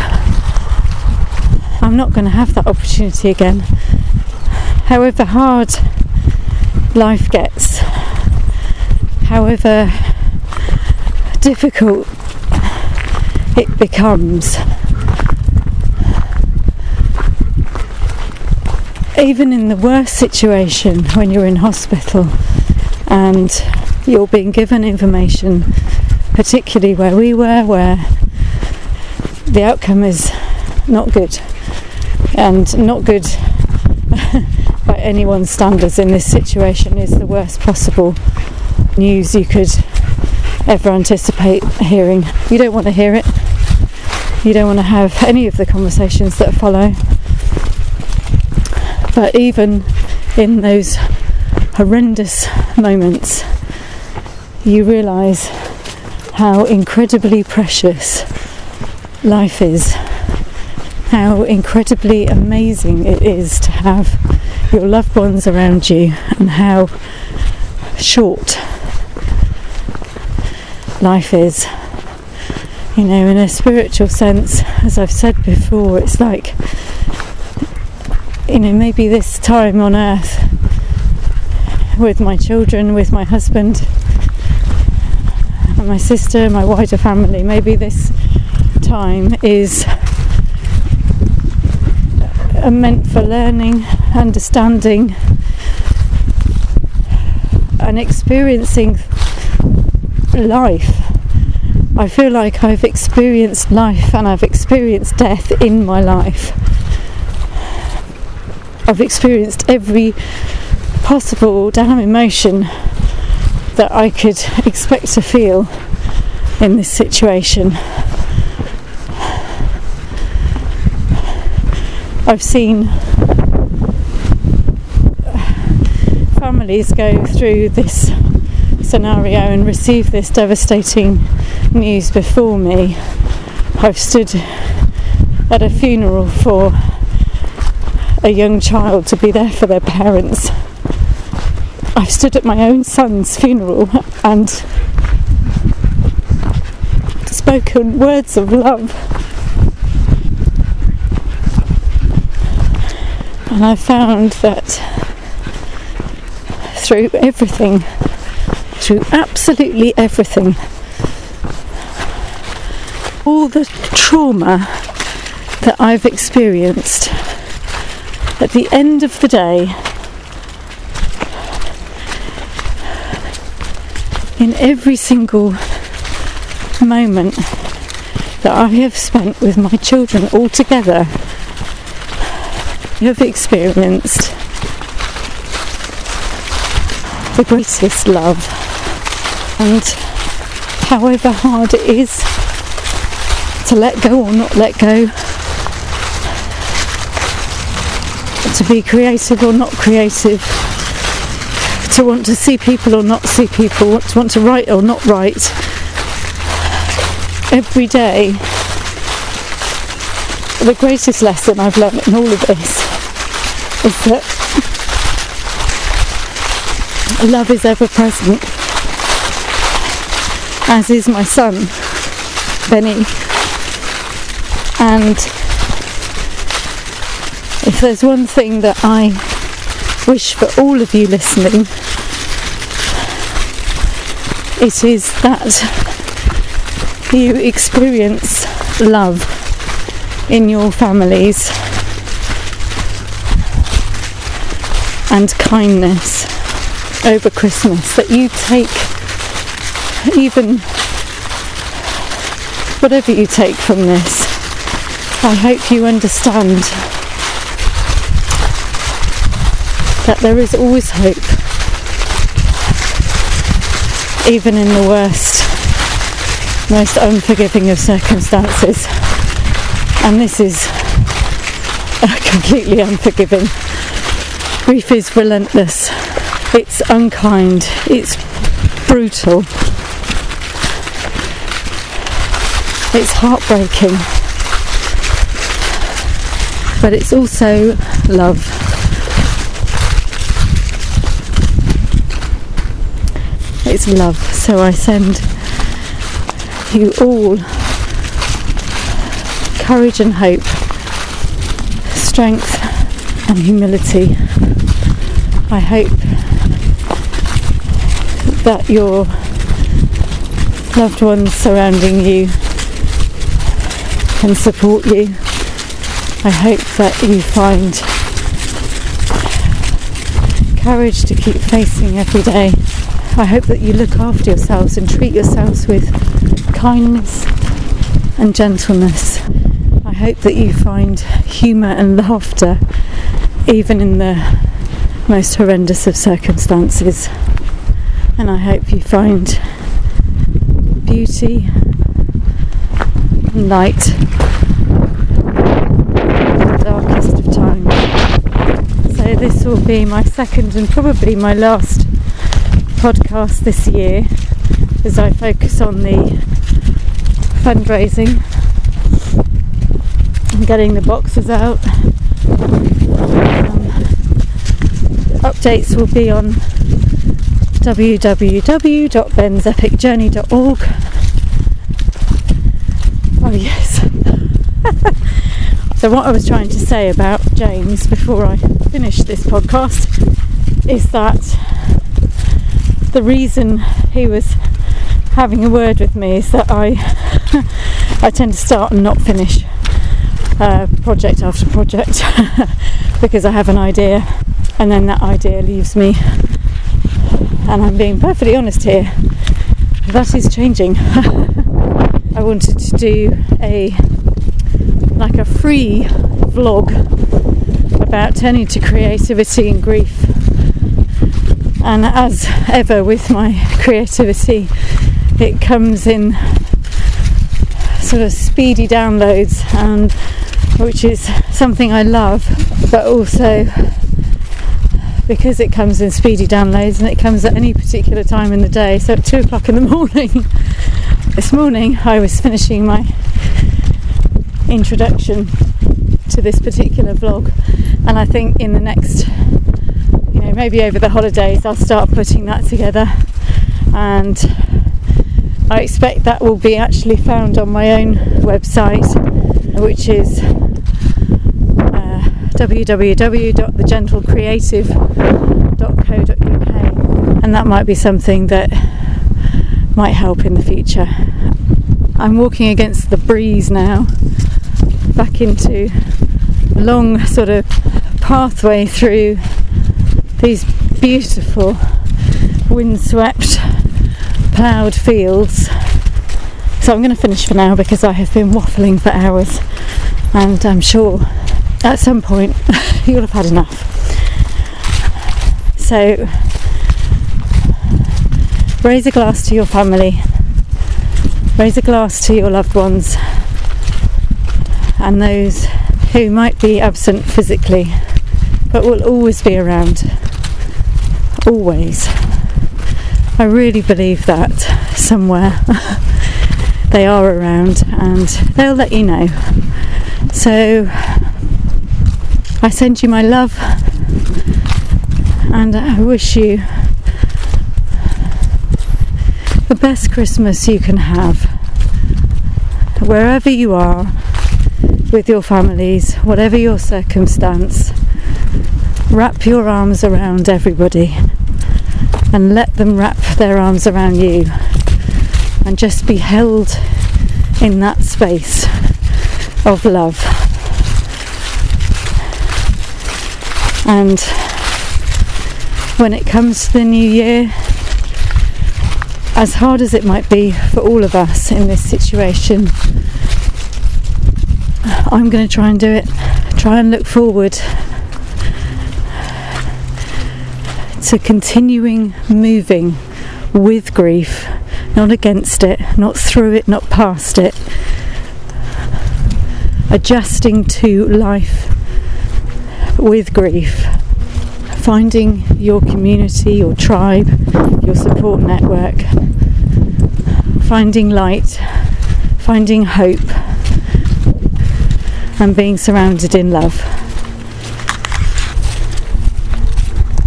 I'm not going to have that opportunity again. However hard life gets, however difficult it becomes, even in the worst situation when you're in hospital and you're being given information, particularly where we were, where the outcome is not good and not good by anyone's standards in this situation is the worst possible news you could ever anticipate hearing. You don't want to hear it. You don't want to have any of the conversations that follow. But even in those horrendous moments, you realise how incredibly precious life is how incredibly amazing it is to have your loved ones around you and how short life is. You know, in a spiritual sense, as I've said before, it's like, you know, maybe this time on earth with my children, with my husband, and my sister, my wider family, maybe this time is uh, meant for learning, understanding, and experiencing life. I feel like I've experienced life and I've experienced death in my life. I've experienced every possible damn emotion that I could expect to feel in this situation. I've seen families go through this scenario and receive this devastating news before me I've stood at a funeral for a young child to be there for their parents. I've stood at my own son's funeral and spoken words of love. And I found that through everything, through absolutely everything, all the trauma that I've experienced, at the end of the day, in every single moment that I have spent with my children all together, You have experienced the greatest love. And however hard it is to let go or not let go, to be creative or not creative, to want to see people or not see people, to want to write or not write, every day, the greatest lesson I've learned in all of this is that love is ever present, as is my son, Benny. And if there's one thing that I wish for all of you listening, it is that you experience love in your families and kindness over Christmas, that you take even whatever you take from this, I hope you understand that there is always hope, even in the worst most unforgiving of circumstances. And this is completely unforgiving. Grief is relentless, it's unkind, it's brutal, it's heartbreaking, but it's also love. It's love, so I send you all courage and hope, strength and humility. I hope that your loved ones surrounding you can support you. I hope that you find courage to keep facing every day. I hope that you look after yourselves and treat yourselves with kindness and gentleness. I hope that you find humour and laughter even in the most horrendous of circumstances. And I hope you find beauty the darkest of times. So, this will be my second and probably my last podcast this year as I focus on the fundraising and getting the boxes out. Um, updates will be on www.bensepicjourney.org. Oh, yes. so, what I was trying to say about James before I finish this podcast is that the reason he was having a word with me is that I I tend to start and not finish uh, project after project because I have an idea and then that idea leaves me. And I'm being perfectly honest here. That is changing I wanted to do a like a free vlog about turning to creativity and grief. And as ever with my creativity it comes in sort of speedy downloads and which is something I love but also because it comes in speedy downloads and it comes at any particular time in the day. So at two o'clock in the morning this morning I was finishing my introduction to this particular vlog, and I think in the next, you know, maybe over the holidays, I'll start putting that together, and I expect that will be actually found on my own website, which is uh, www.thegentlecreative.co.uk, and that might be something that might help in the future. I'm walking against the breeze now, back into a long sort of pathway through these beautiful windswept ploughed fields. So I'm going to finish for now because I have been waffling for hours and I'm sure at some point you'll have had enough. So raise a glass to your family, raise a glass to your loved ones and those who might be absent physically but will always be around. Always. I really believe that somewhere they are around and they'll let you know. So I send you my love and I wish you the best Christmas you can have. Wherever you are with your families, whatever your circumstance, wrap your arms around everybody and let them wrap their arms around you and just be held in that space of love. And when it comes to the new year, as hard as it might be for all of us in this situation, I'm going to try and do it. Try and look forward to continuing moving with grief, not against it, not through it, not past it, adjusting to life with grief, finding your community, your tribe, your support network, finding light, finding hope, and being surrounded in love.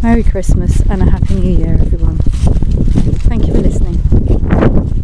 Merry Christmas and a Happy New Year, everyone. Thank you for listening.